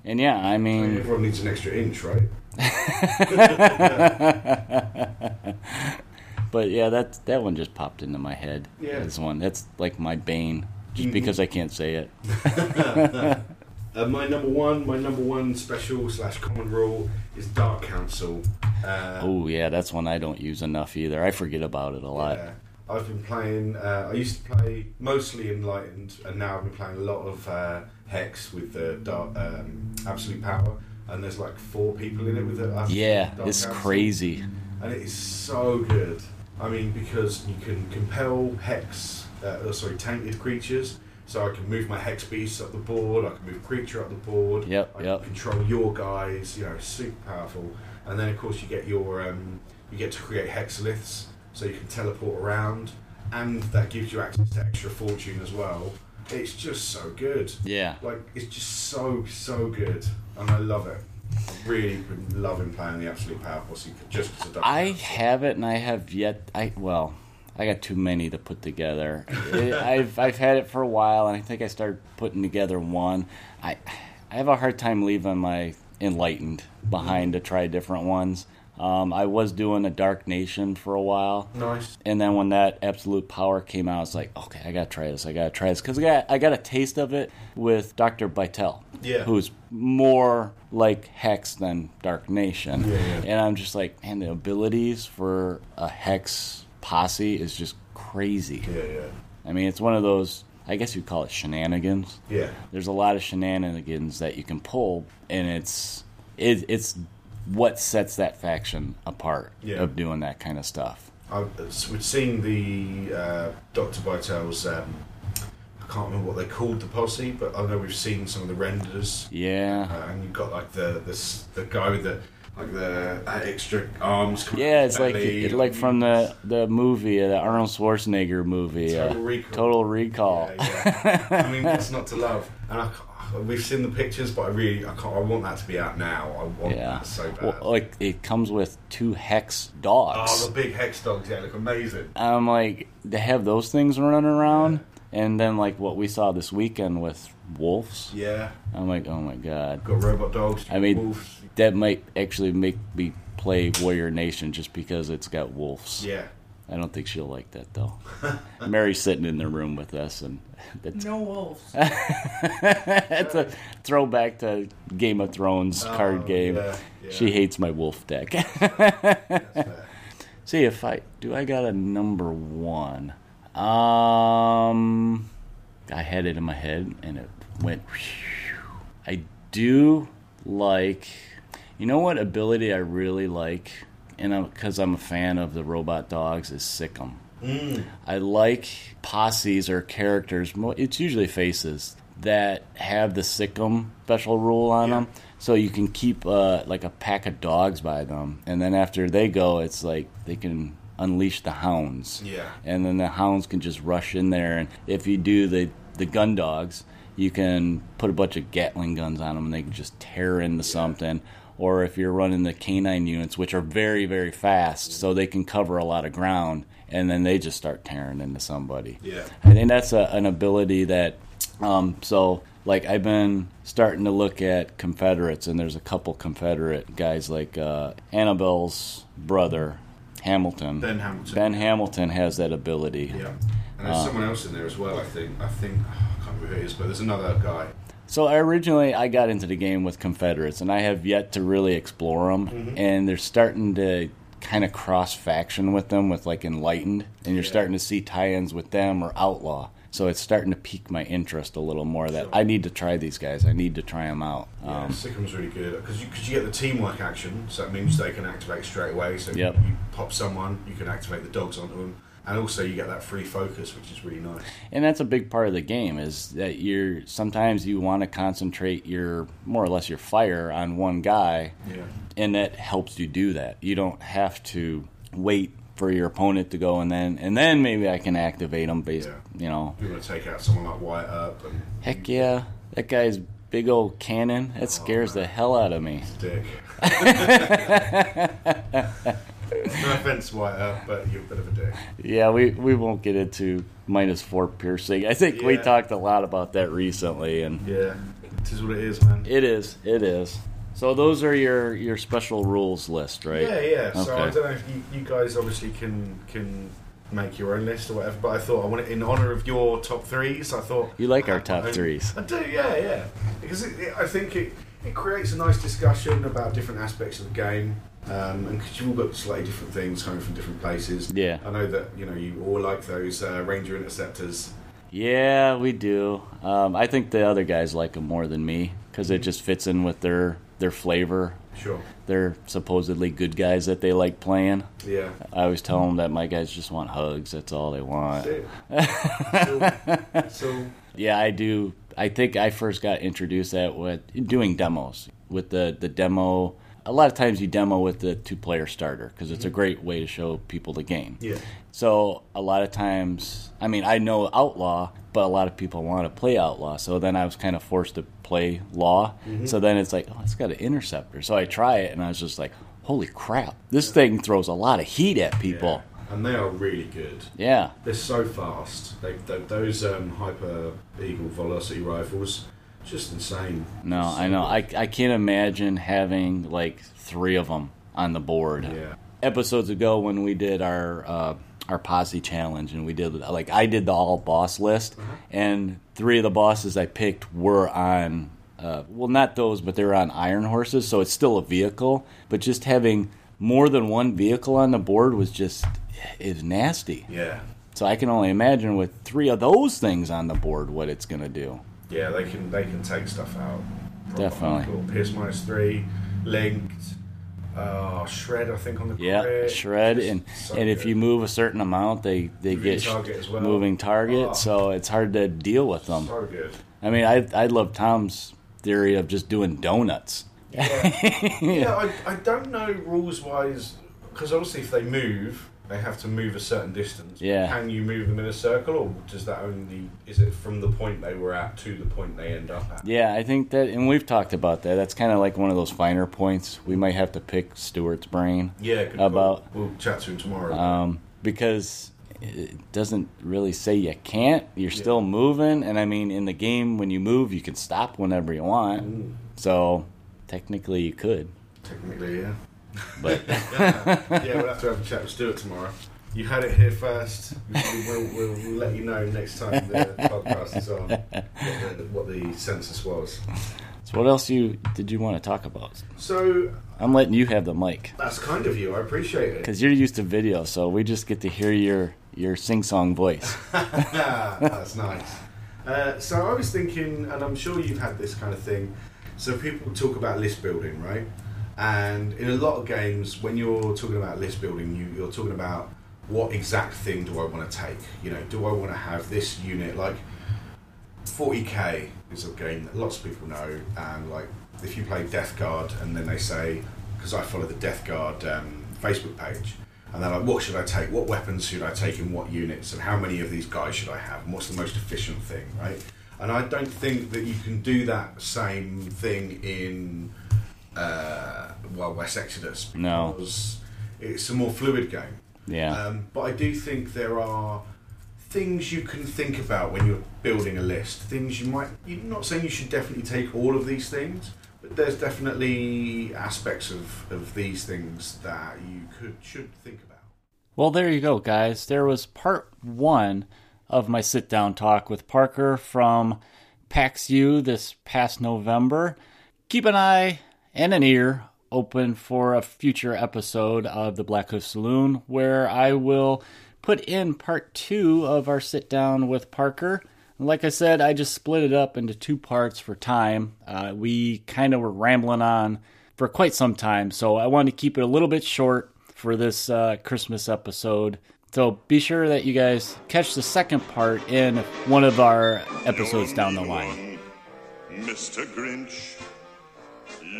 And yeah, I mean, everyone needs an extra inch, right? but yeah, that that one just popped into my head. Yeah. This one. That's like my bane, just Mhm. because I can't say it. Uh, my number one, my number one special slash common rule is Dark Council. Uh, Oh yeah, that's one I don't use enough either. I forget about it a lot. Yeah. I've been playing. Uh, I used to play mostly Enlightened, and now I've been playing a lot of uh, Hex with the dark, um, Absolute Power. And there's like four people in it with it. Yeah, it's crazy. and it is so good. I mean, because you can compel hex, uh, oh, sorry, tainted creatures. So I can move my hex beast up the board. I can move creature up the board. Yep, I yep. can control your guys. You know, super powerful. And then of course you get your um, you get to create hexaliths, so you can teleport around, and that gives you access to extra fortune as well. It's just so good. Yeah. Like it's just so so good, and I love it. I've really been loving playing the absolute power posse just as a. I have it, and I have yet. I well, I got too many to put together. It, I've I've had it for a while, and I think I started putting together one. I I have a hard time leaving my enlightened behind to try different ones. Um, I was doing a Dark Nation for a while, Nice. and then when that Absolute Power came out, it's like, okay, I gotta try this. I gotta try this because I got I got a taste of it with Doctor Bytel, Yeah. who's more like Hex than Dark Nation, Yeah, yeah. and I'm just like, man, the abilities for a Hex posse is just crazy. Yeah, yeah, I mean, it's one of those. I guess you'd call it shenanigans. yeah. There's a lot of shenanigans that you can pull, and it's it, it's what sets that faction apart Yeah. of doing that kind of stuff. We've seen the uh, Doctor Vitel's. Um, I can't remember what they called the posse, but I know we've seen some of the renders, Yeah. uh, and you've got like the the, the guy with the like the uh, extra arms. Yeah, it's like it, like from the the movie, uh, the Arnold Schwarzenegger movie, uh, Total Recall. Total Recall. Yeah, yeah. I mean, what's not to love? And I, we've seen the pictures, but I really I can't. I want that to be out now. I want Yeah. that so bad. Well, like it comes with two hex dogs. oh, the big hex dogs! Yeah, look amazing. I'm like they have those things running around, and then like what we saw this weekend with wolves. Yeah, I'm like, oh my god, got robot dogs. I mean, wolves. that might actually make me play Warrior Nation just because it's got wolves. Yeah. I don't think she'll like that though. Mary's sitting in the room with us, and that's, No wolves. that's a throwback to Game of Thrones card Oh, game. yeah, yeah. She hates my wolf deck. See if I do. I got a number one. Um, I had it in my head and it went. I do like. You know what ability I really like, and because I'm, a fan of the robot dogs, is Sick'em. Mm. I like posses or characters. It's usually faces that have the Sick'em special rule on Yeah. them, so you can keep uh, like a pack of dogs by them, and then after they go, it's like they can unleash the hounds. Yeah. and then the hounds can just rush in there, and if you do the the gun dogs, you can put a bunch of Gatling guns on them, and they can just tear into something. Or if you're running the canine units, which are very, very fast, so they can cover a lot of ground, and then they just start tearing into somebody. Yeah. I think that's a, an ability that, um, so like I've been starting to look at Confederates, and there's a couple Confederate guys like uh, Annabelle's brother, Hamilton. Ben Hamilton. Ben Hamilton has that ability. Yeah. And there's someone else in there as well. I think. I think. I can't remember who it is, but there's another guy. So I originally I got into the game with Confederates, and I have yet to really explore them. And they're starting to kind of cross faction with them, with like Enlightened, and you're Yeah. starting to see tie-ins with them or Outlaw. So it's starting to pique my interest a little more. That Sure. I need to try these guys. I need to try them out. Yeah, Um, Sick'em's really good because you, cause you get the teamwork action, so that means they can activate straight away. So Yep. you pop someone, you can activate the dogs onto them, and also you get that free focus, which is really nice. and that's a big part of the game is that you're sometimes you want to concentrate your more or less your fire on one guy Yeah. and that helps you do that. You don't have to wait for your opponent to go and then and then maybe I can activate them based, Yeah. you know. You want to take out someone like Wyatt Earp and Heck yeah, that guy's big old cannon. That oh, scares the hell out of me. Dick. no offense, Wyatt but you're a bit of a dick. Yeah, we, we won't get into minus four piercing. I think we talked a lot about that recently, and Yeah, it is what it is, man. it is, it is. So those are your your special rules list, right? Yeah, yeah. So I don't know if you, you guys obviously can can make your own list or whatever, but I thought I want it in honor of your top threes. I thought You like our top threes. I do, yeah, yeah. Because it, it, I think it it creates a nice discussion about different aspects of the game. Um, and because you've all got slightly different things coming from different places. Yeah. I know that you know you all like those uh, Ranger interceptors. Yeah, we do. Um, I think the other guys like them more than me because it just fits in with their their flavor. Sure. They're supposedly good guys that they like playing. Yeah. I always tell them that my guys just want hugs. That's all they want. so, so Yeah, I do. I think I first got introduced at with doing demos with the the demo. A lot of times you demo with the two player starter because it's a great way to show people the game. yeah. So a lot of times, I mean, I know Outlaw, but a lot of people want to play Outlaw. So then I was kind of forced to play Law. So then it's like, oh, it's got an interceptor. So I try it, and I was just like, holy crap, this thing throws a lot of heat at people. Yeah. And they are really good. Yeah, They're so fast. They, they, those um, Hyper Eagle Velocity rifles, just insane. no, I know. I I can't imagine having like three of them on the board. Yeah. episodes ago when we did our uh, our posse challenge and we did like I did the all boss list and three of the bosses I picked were on uh, well not those but they're on iron horses so it's still a vehicle but just having more than one vehicle on the board was just is nasty Yeah. so I can only imagine with three of those things on the board what it's gonna do Yeah, they can they can take stuff out. Definitely. hardcore. Pierce minus three, linked, uh, shred. I think on the yeah crit. shred Just and so and if you move a certain amount they they Moving get target well. moving target Oh. so it's hard to deal with them so good. I mean, I I love Tom's theory of just doing donuts. Yeah, I, I don't know rules wise because obviously if they move, they have to move a certain distance. Yeah. Can you move them in a circle, or does that only is it from the point they were at to the point they end up at? Yeah, I think that, and we've talked about that. That's kind of like one of those finer points. We might have to pick Stuart's brain Yeah. About- call. we'll chat to him tomorrow. um, because it doesn't really say you can't. You're still moving, and I mean, in the game, when you move, you can stop whenever you want. So technically, you could, Technically, yeah. But yeah, we'll have to have a chat with Stuart tomorrow. You had it here first. We'll, we'll, we'll let you know next time the podcast is on what the, what the census was. so what else you did you want to talk about? So I'm letting you have the mic that's kind of you. I appreciate it. because you're used to video, so we just get to hear your your sing song voice. That's nice. Uh, so I was thinking, and I'm sure you've had this kind of thing. So people talk about list building, right? And in a lot of games, when you're talking about list building, you, you're talking about what exact thing do I want to take? You know, do I want to have this unit? Like 40k is a game that lots of people know, and like if you play Death Guard, and then they say, because I follow the Death Guard um, Facebook page, and they're like, what should I take? What weapons should I take in what units? And how many of these guys should I have? And what's the most efficient thing, right? And I don't think that you can do that same thing in uh, Wild West Exodus No. it's a more fluid game. Yeah. Um, but I do think there are things you can think about when you're building a list. Things you might. You're not saying you should definitely take all of these things, but there's definitely aspects of, of these things that you could should think about. Well, there you go, guys. There was part one of my sit down talk with Parker from PAX U this past November. Keep an eye and an ear open for a future episode of the Blackhoof Saloon where I will put in part two of our sit down with Parker. Like I said, I just split it up into two parts for time. Uh, we kind of were rambling on for quite some time, so I wanted to keep it a little bit short for this uh, Christmas episode. So be sure that you guys catch the second part in one of our episodes down the line. Mr. Grinch,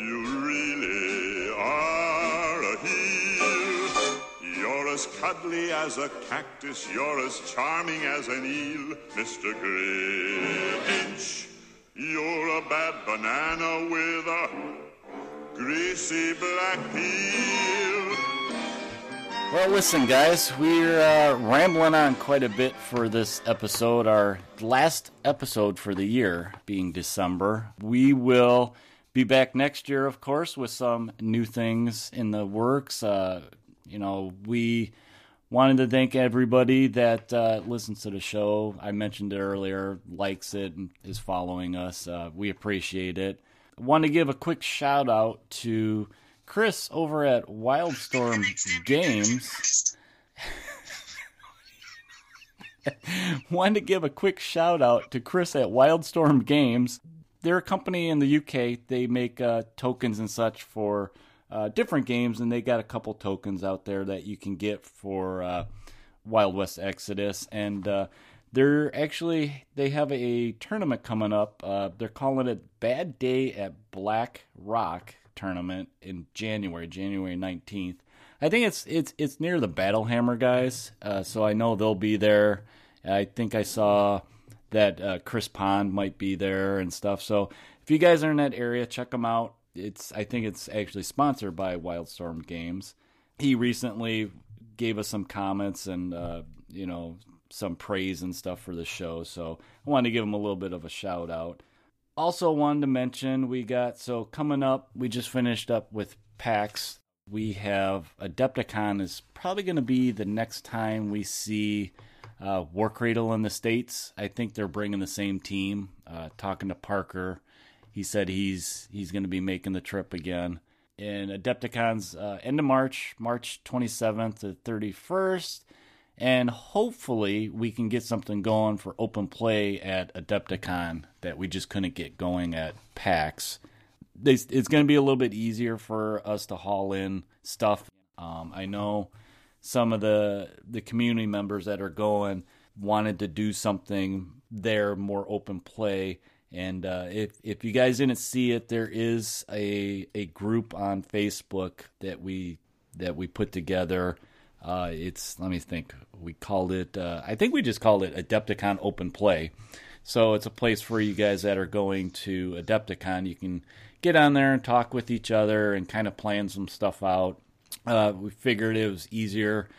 you really are a heel. You're as cuddly as a cactus, you're as charming as an eel. Mr. Grinch, you're a bad banana with a greasy black peel. Well, listen, guys, we're uh, rambling on quite a bit for this episode, our last episode for the year being December. We will be back next year, of course, with some new things in the works. Uh, you know, we wanted to thank everybody that uh, listens to the show. I mentioned it earlier, likes it, and is following us. Uh, we appreciate it. I want to give a quick shout out to Chris over at Wildstorm Games. Wanted to give a quick shout out to Chris at Wildstorm Games. They're a company in the UK. They make uh, tokens and such for uh, different games, and they got a couple tokens out there that you can get for uh, Wild West Exodus. And uh, they're actually they have a tournament coming up. Uh, they're calling it Bad Day at Black Rock tournament in January, January 19th. I think it's it's it's near the Battlehammer guys, uh, so I know they'll be there. I think I saw that uh, Chris Pond might be there and stuff. So if you guys are in that area, check them out. It's I think it's actually sponsored by Wildstorm Games. He recently gave us some comments and uh, you know some praise and stuff for the show, so I wanted to give him a little bit of a shout out. Also, wanted to mention we got so coming up. We just finished up with PAX. We have Adepticon is probably going to be the next time we see uh, Warcradle in the states. I think they're bringing the same team. Uh, talking to Parker, he said he's he's going to be making the trip again. And Adepticon's uh, end of March, March 27th to 31st and hopefully we can get something going for open play at Adepticon that we just couldn't get going at PAX. It's, going to be a little bit easier for us to haul in stuff. Um, I know some of the the community members that are going wanted to do something there more open play. And uh, if if you guys didn't see it, there is a a group on Facebook that we that we put together uh, it's let me think. We called it. Uh, I think we just called it Adepticon Open Play. So it's a place for you guys that are going to Adepticon. You can get on there and talk with each other and kind of plan some stuff out. Uh, we figured it was easier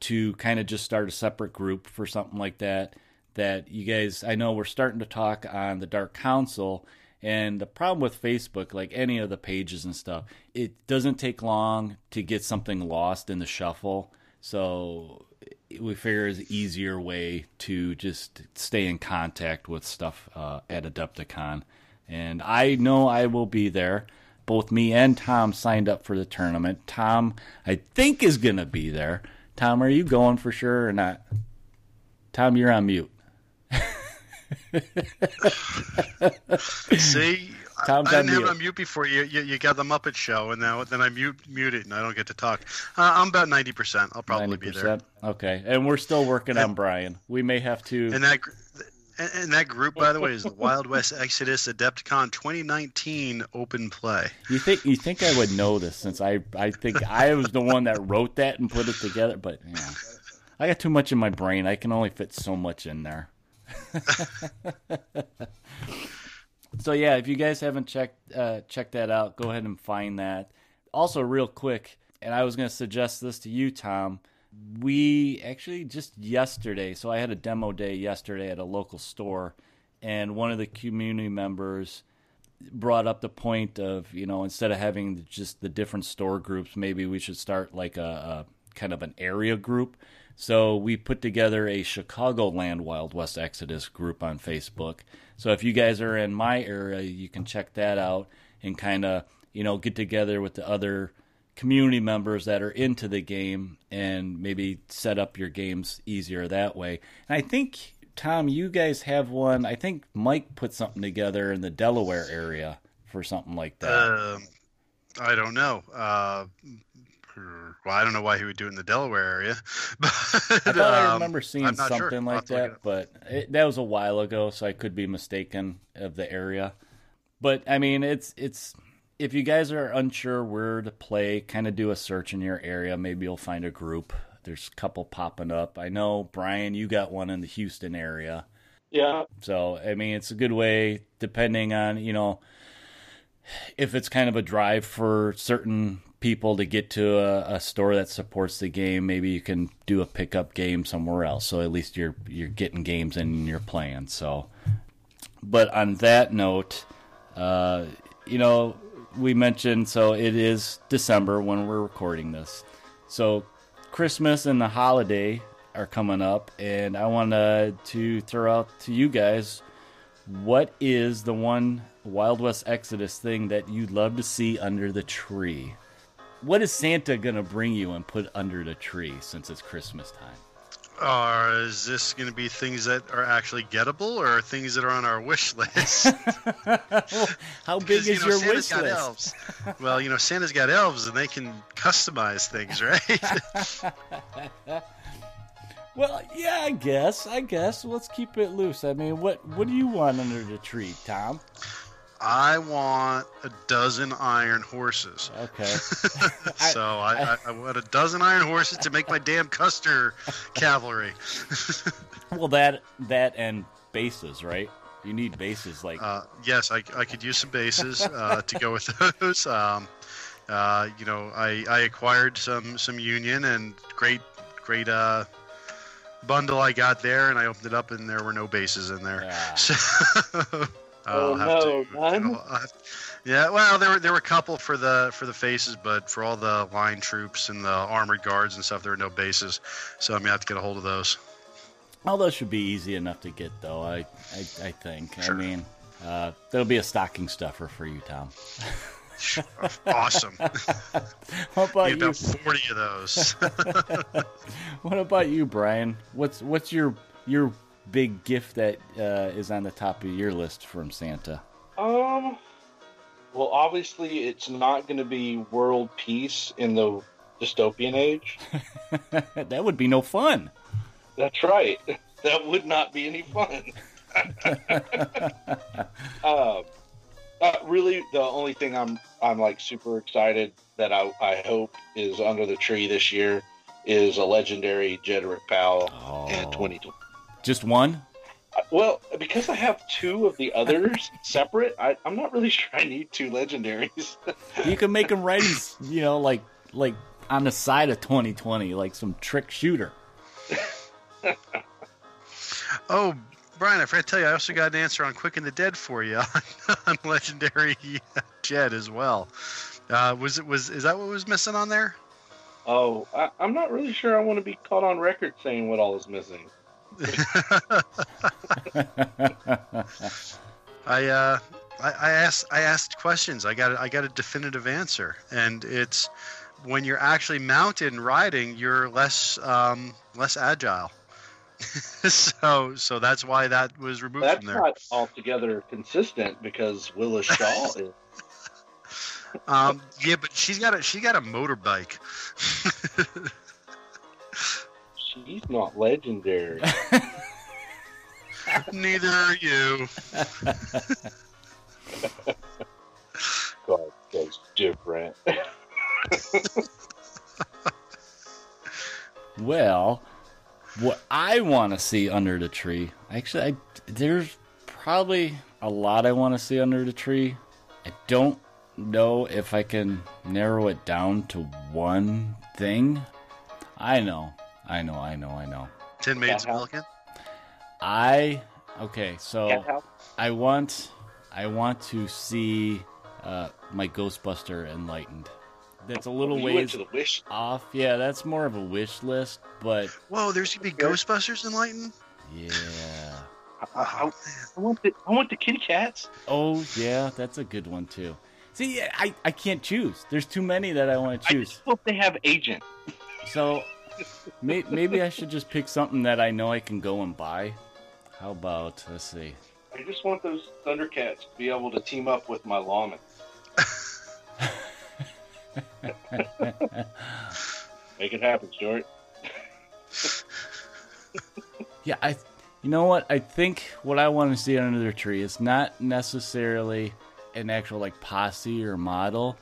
to kind of just start a separate group for something like that. That you guys, I know we're starting to talk on the Dark Council. And the problem with Facebook, like any of the pages and stuff, it doesn't take long to get something lost in the shuffle. So we figure is an easier way to just stay in contact with stuff uh, at Adepticon. And I know I will be there. Both me and Tom signed up for the tournament. Tom, I think, is going to be there. Tom, are you going for sure or not? Tom, you're on mute. See, Tom's I didn't have a mute before you, you. You got the Muppet Show, and now then I mute mute it, and I don't get to talk. Uh, I'm about ninety percent. I'll probably 90%? be there. Okay, and we're still working and, on Brian. We may have to. And that and that group, by the way, is the Wild West Exodus Adepticon 2019 Open Play. You think you think I would know this since I I think I was the one that wrote that and put it together, but yeah, I got too much in my brain. I can only fit so much in there. So yeah, if you guys haven't checked uh, checked that out, go ahead and find that. Also, real quick, and I was going to suggest this to you, Tom. We actually just yesterday, so I had a demo day yesterday at a local store, and one of the community members brought up the point of you know instead of having just the different store groups, maybe we should start like a, a kind of an area group. So we put together a Chicagoland Wild West Exodus group on Facebook so if you guys are in my area, you can check that out and kind of, you know, get together with the other community members that are into the game and maybe set up your games easier that way. And I think Tom, you guys have one. I think Mike put something together in the Delaware area for something like that. Uh, I don't know. Uh, well, I don't know why he would do it in the Delaware area. But, I thought um, I remember seeing something sure. like that, but it, that was a while ago, so I could be mistaken of the area. But I mean, it's it's if you guys are unsure where to play, kind of do a search in your area. Maybe you'll find a group. There's a couple popping up. I know Brian, you got one in the Houston area. Yeah. So I mean, it's a good way, depending on you know, if it's kind of a drive for certain people to get to a, a, store that supports the game, maybe you can do a pickup game somewhere else. So at least you're you're getting games and you're playing. So, but on that note, uh, you know, we mentioned so it is December when we're recording this. So Christmas and the holiday are coming up, and I wanted to throw out to you guys what is the one Wild West Exodus thing that you'd love to see under the tree? What is Santa gonna bring you and put under the tree since it's Christmas time? Or is this going to be things that are actually gettable, or things that are on our wish list? well, how big is you know, your Santa's wish got list? Elves. Well, you know, Santa's got elves, and they can customize things, right? well, yeah, I guess. I guess. Let's keep it loose. I mean, what what do you want under the tree, Tom? I want a dozen iron horses. Okay. so I, I, I, want a dozen iron horses to make my damn Custer cavalry. well, that that and bases, right? You need bases, like. Uh, yes, I, I could use some bases uh, to go with those. Um, uh, you know, I, I acquired some some Union and great great uh, bundle I got there, and I opened it up, and there were no bases in there. Yeah. So, oh no, to, none. have, yeah, well, there were there were a couple for the for the faces, but for all the line troops and the armored guards and stuff, there were no bases. So I'm gonna have to get a hold of those. All those should be easy enough to get, though. I I, I think. Sure. I mean, uh, that'll be a stocking stuffer for you, Tom. awesome. what about Need you? about forty of those. what about you, Brian? What's what's your your big gift that uh, is on the top of your list from Santa? Um. Well, obviously, it's not going to be world peace in the dystopian age. that would be no fun. That's right. That would not be any fun. uh, uh, really, the only thing I'm I'm like super excited that I, I hope is under the tree this year is a legendary Jedrick Powell Oh. in 2020. Just one? Well, because I have two of the others separate, I, I'm not really sure I need two legendaries. You can make them right, you know, like like on the side of 2020, like some trick shooter. oh, Brian, I forgot to tell you, I also got an answer on Quick and the Dead for you on, on Legendary Jed as well. Uh, was it was is that what was missing on there? oh, I, I'm not really sure I want to be caught on record saying what all is missing. I uh, I, I asked I asked questions. I got a, I got a definitive answer, and it's when you're actually mounted and riding, you're less um, less agile. so so that's why that was removed That's from there. not altogether consistent because Willis Shaw is. Um, yeah, but she's got a she got a motorbike. She's not legendary. Neither are you. God, that's different. Well, what I want to see under the tree, actually, I, there's probably a lot I want to see under the tree. I don't know if I can narrow it down to one thing. I know, I know, I know, I know. Tin Maids Cat house. Milliken. I okay, so I want I want to see uh, my Ghostbuster enlightened. That's a little You ways the wish. off. Yeah, that's more of a wish list, but Whoa, there's gonna be Ghostbusters Enlightened. yeah. I, I, I want the I want the kitty cats. Oh yeah, that's a good one too. See, I I can't choose. There's too many that I want to I choose. just hope they have agent. So may, maybe I should just pick something that I know I can go and buy. How about let's see. I just want those Thundercats to be able to team up with my lawman. Make it happen, Stuart. Yeah, I. You know what? I think what I want to see under the tree is not necessarily an actual like posse or model.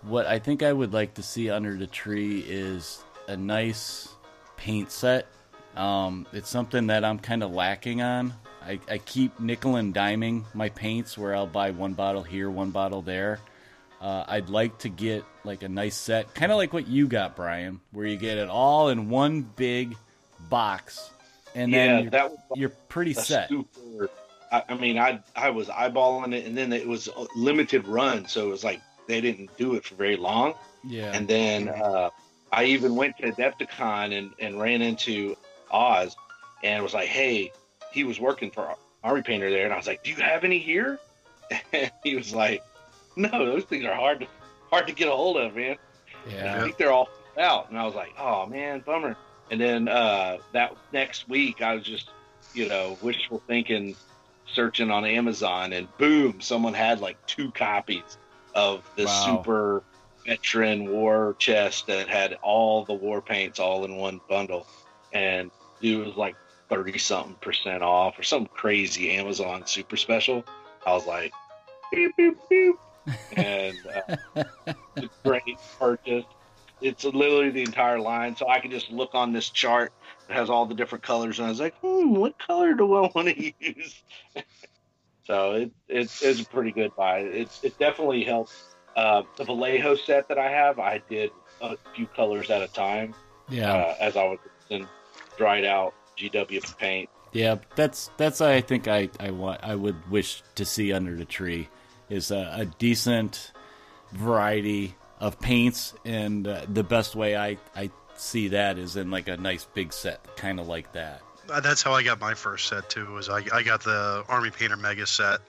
What I think I would like to see under the tree is a nice paint set. Um, it's something that I'm kind of lacking on I, I keep nickel and diming my paints where I'll buy one bottle here, one bottle there. Uh, I'd like to get like a nice set, kind of like what you got, Brian, where you get it all in one big box, and Yeah, then you're, that you're pretty set. super. I, I mean, I I was eyeballing it, and then it was a limited run, so it was like they didn't do it for very long. Yeah, And then uh, I even went to Adepticon and, and ran into Oz, and was like, "Hey," he was working for Army Painter there, and I was like, "Do you have any here?" And he was like, "No, those things are hard to hard to get a hold of, man. I think they're all out." And I was like, "Oh man, bummer." And then uh, that next week, I was just, you know, wishful thinking, searching on Amazon, and boom, someone had like two copies of the Wow. super veteran war chest that had all the war paints all in one bundle, and it was like thirty something percent off or some crazy Amazon super special. I was like, beep, beep, beep. and uh, it's a great purchase. It's literally the entire line, so I can just look on this chart that has all the different colors, and I was like, hmm, what color do I want to use? so it, it's it's a pretty good buy. It's it definitely helps. Uh, the Vallejo set that I have, I did a few colors at a time yeah. uh, as I was using dried out GW paint. Yeah, that's that's I think I I want I would wish to see under the tree is a, a decent variety of paints, and uh, the best way I I see that is in like a nice big set, kind of like that. Uh, That's how I got my first set too. Was I, I got the Army Painter Mega set,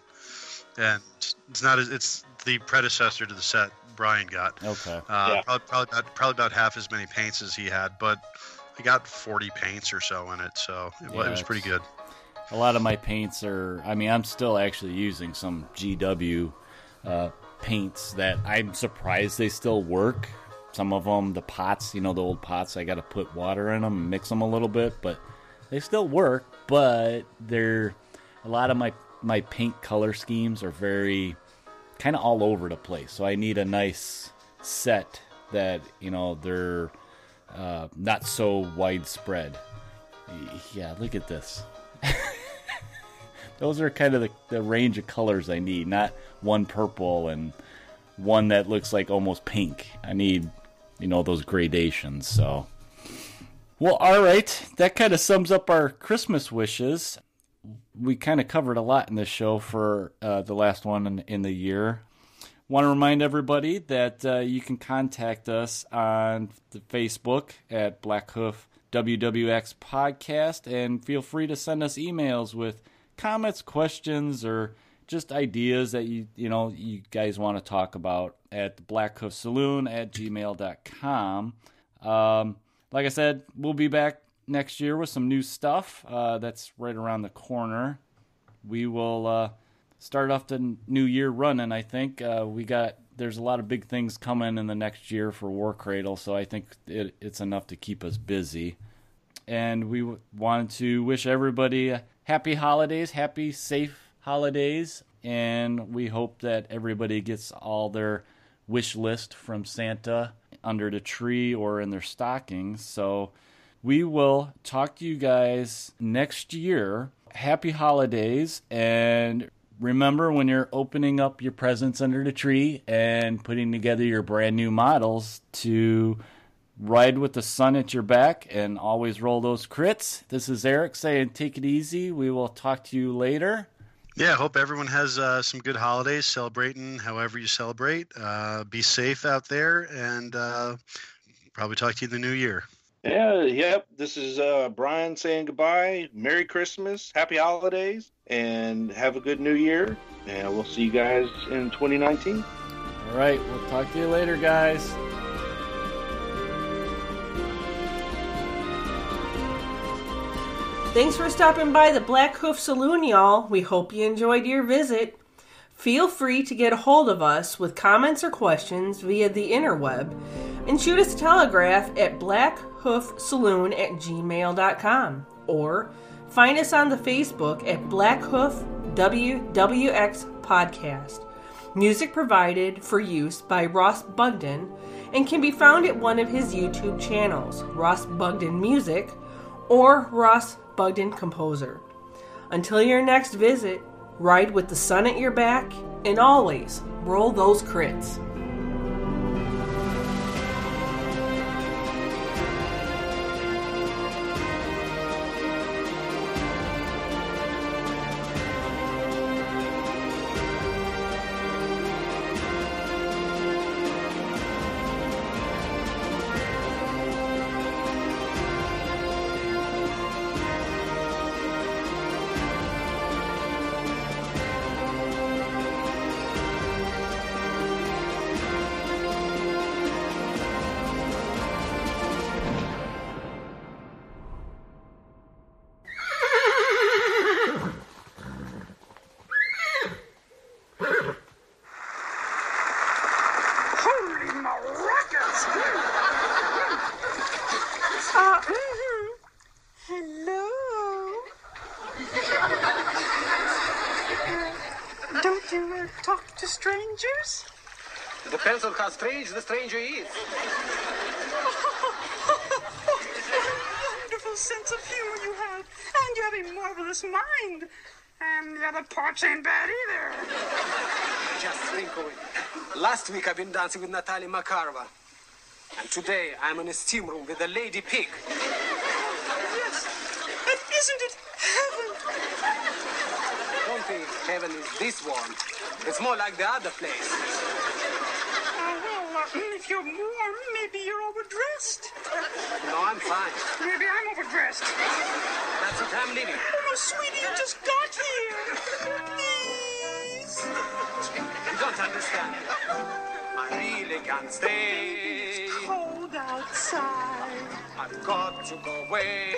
and it's not as it's the predecessor to the set Brian got. Okay. Uh, Yeah. probably, probably about probably about half as many paints as he had, but I got 40 paints or so in it, so it, Yeah, it was pretty good. A lot of my paints are. I mean, I'm still actually using some GW uh, paints that I'm surprised they still work. Some of them, the pots, you know, the old pots, I got to put water in them and mix them a little bit, but they still work. But they're a lot of my my paint color schemes are very kind of all over the place. So I need a nice set that you know they're uh, not so widespread. Yeah, look at this. Those are kind of the, the range of colors I need, not one purple and one that looks like almost pink. I need, you know, those gradations. So, well, all right, that kind of sums up our Christmas wishes. We kind of covered a lot in this show for uh, the last one in, in the year. Want to remind everybody that uh, you can contact us on the Facebook at Blackhoof WWX Podcast, and feel free to send us emails with comments, questions, or just ideas that you you know you guys want to talk about at the Blackhoof Saloon at gmail.com. Um, like I said, we'll be back next year with some new stuff. Uh, that's right around the corner. We will uh, start off the new year running. I think uh, we got there's a lot of big things coming in the next year for Warcradle, so I think it, it's enough to keep us busy. And we w- wanted to wish everybody happy holidays, happy safe holidays, and we hope that everybody gets all their wish list from Santa under the tree or in their stockings. So we will talk to you guys next year. Happy holidays and remember when you're opening up your presents under the tree and putting together your brand new models to ride with the sun at your back and always roll those crits. This is Eric saying take it easy. We will talk to you later. Yeah, I hope everyone has uh, some good holidays, celebrating however you celebrate. Uh, be safe out there, and uh, probably talk to you in the new year. Yeah, yep. This is uh, Brian saying goodbye. Merry Christmas, Happy Holidays, and have a good New Year. And we'll see you guys in 2019. All right, we'll talk to you later, guys. Thanks for stopping by the Blackhoof Saloon, y'all. We hope you enjoyed your visit. Feel free to get a hold of us with comments or questions via the interweb and shoot us a telegraph at blackhoofsaloon at gmail.com or find us on the Facebook at Blackhoof WWX Podcast. Music provided for use by Ross Bugden and can be found at one of his YouTube channels, Ross Bugden Music or Ross Bugden Composer. Until your next visit, ride with the sun at your back and always roll those crits. Strange the stranger is. What a wonderful sense of humor you have, and you have a marvelous mind. And the other parts ain't bad either. Just think of it. Last week I've been dancing with Natalia Makarova. And today I'm in a steam room with a lady pig. Yes, and isn't it heaven? I don't think heaven is this one. It's more like the other place. Uh, if you're warm, maybe you're overdressed. No, I'm fine. Maybe I'm overdressed. That's it, I'm leaving. Oh, no, sweetie, you just got here. Please. You don't understand. I really can't stay. It's Cold outside. I've got to go away.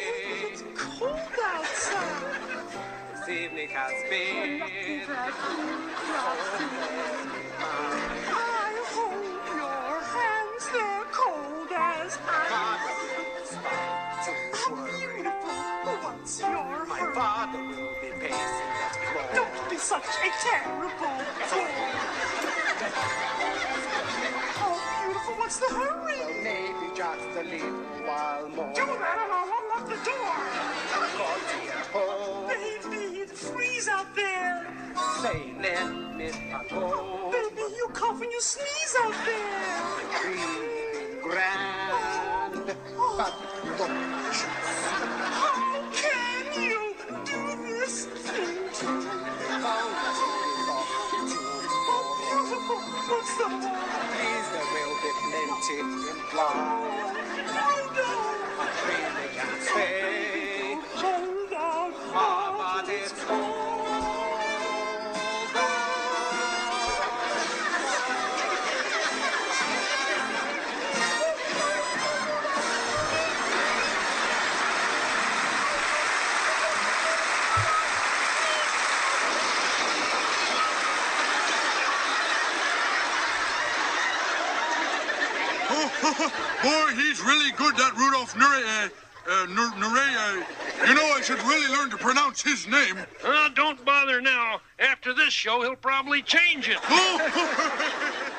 It's cold outside. This evening has been. Cold as ice. To worry. Beautiful, what's your My father will be pacing that floor. Don't be such a terrible fool. Oh, beautiful, what's the hurry? Well, Maybe just a little while more. Do that and I'll unlock the door. To get home. Baby, it freeze out there. Say, let me go. Baby, you cough and you sneeze out there. Grand. But don't How can you do this thing to me? Oh, beautiful? Please, there will be plenty implied. Oh, no. I really can't stay. Hold out, Ah, but it's cold. Boy, he's really good, that Rudolph Nure, uh, uh, uh, you know, I should really learn to pronounce his name. Uh, don't bother now. After this show, he'll probably change it. Oh,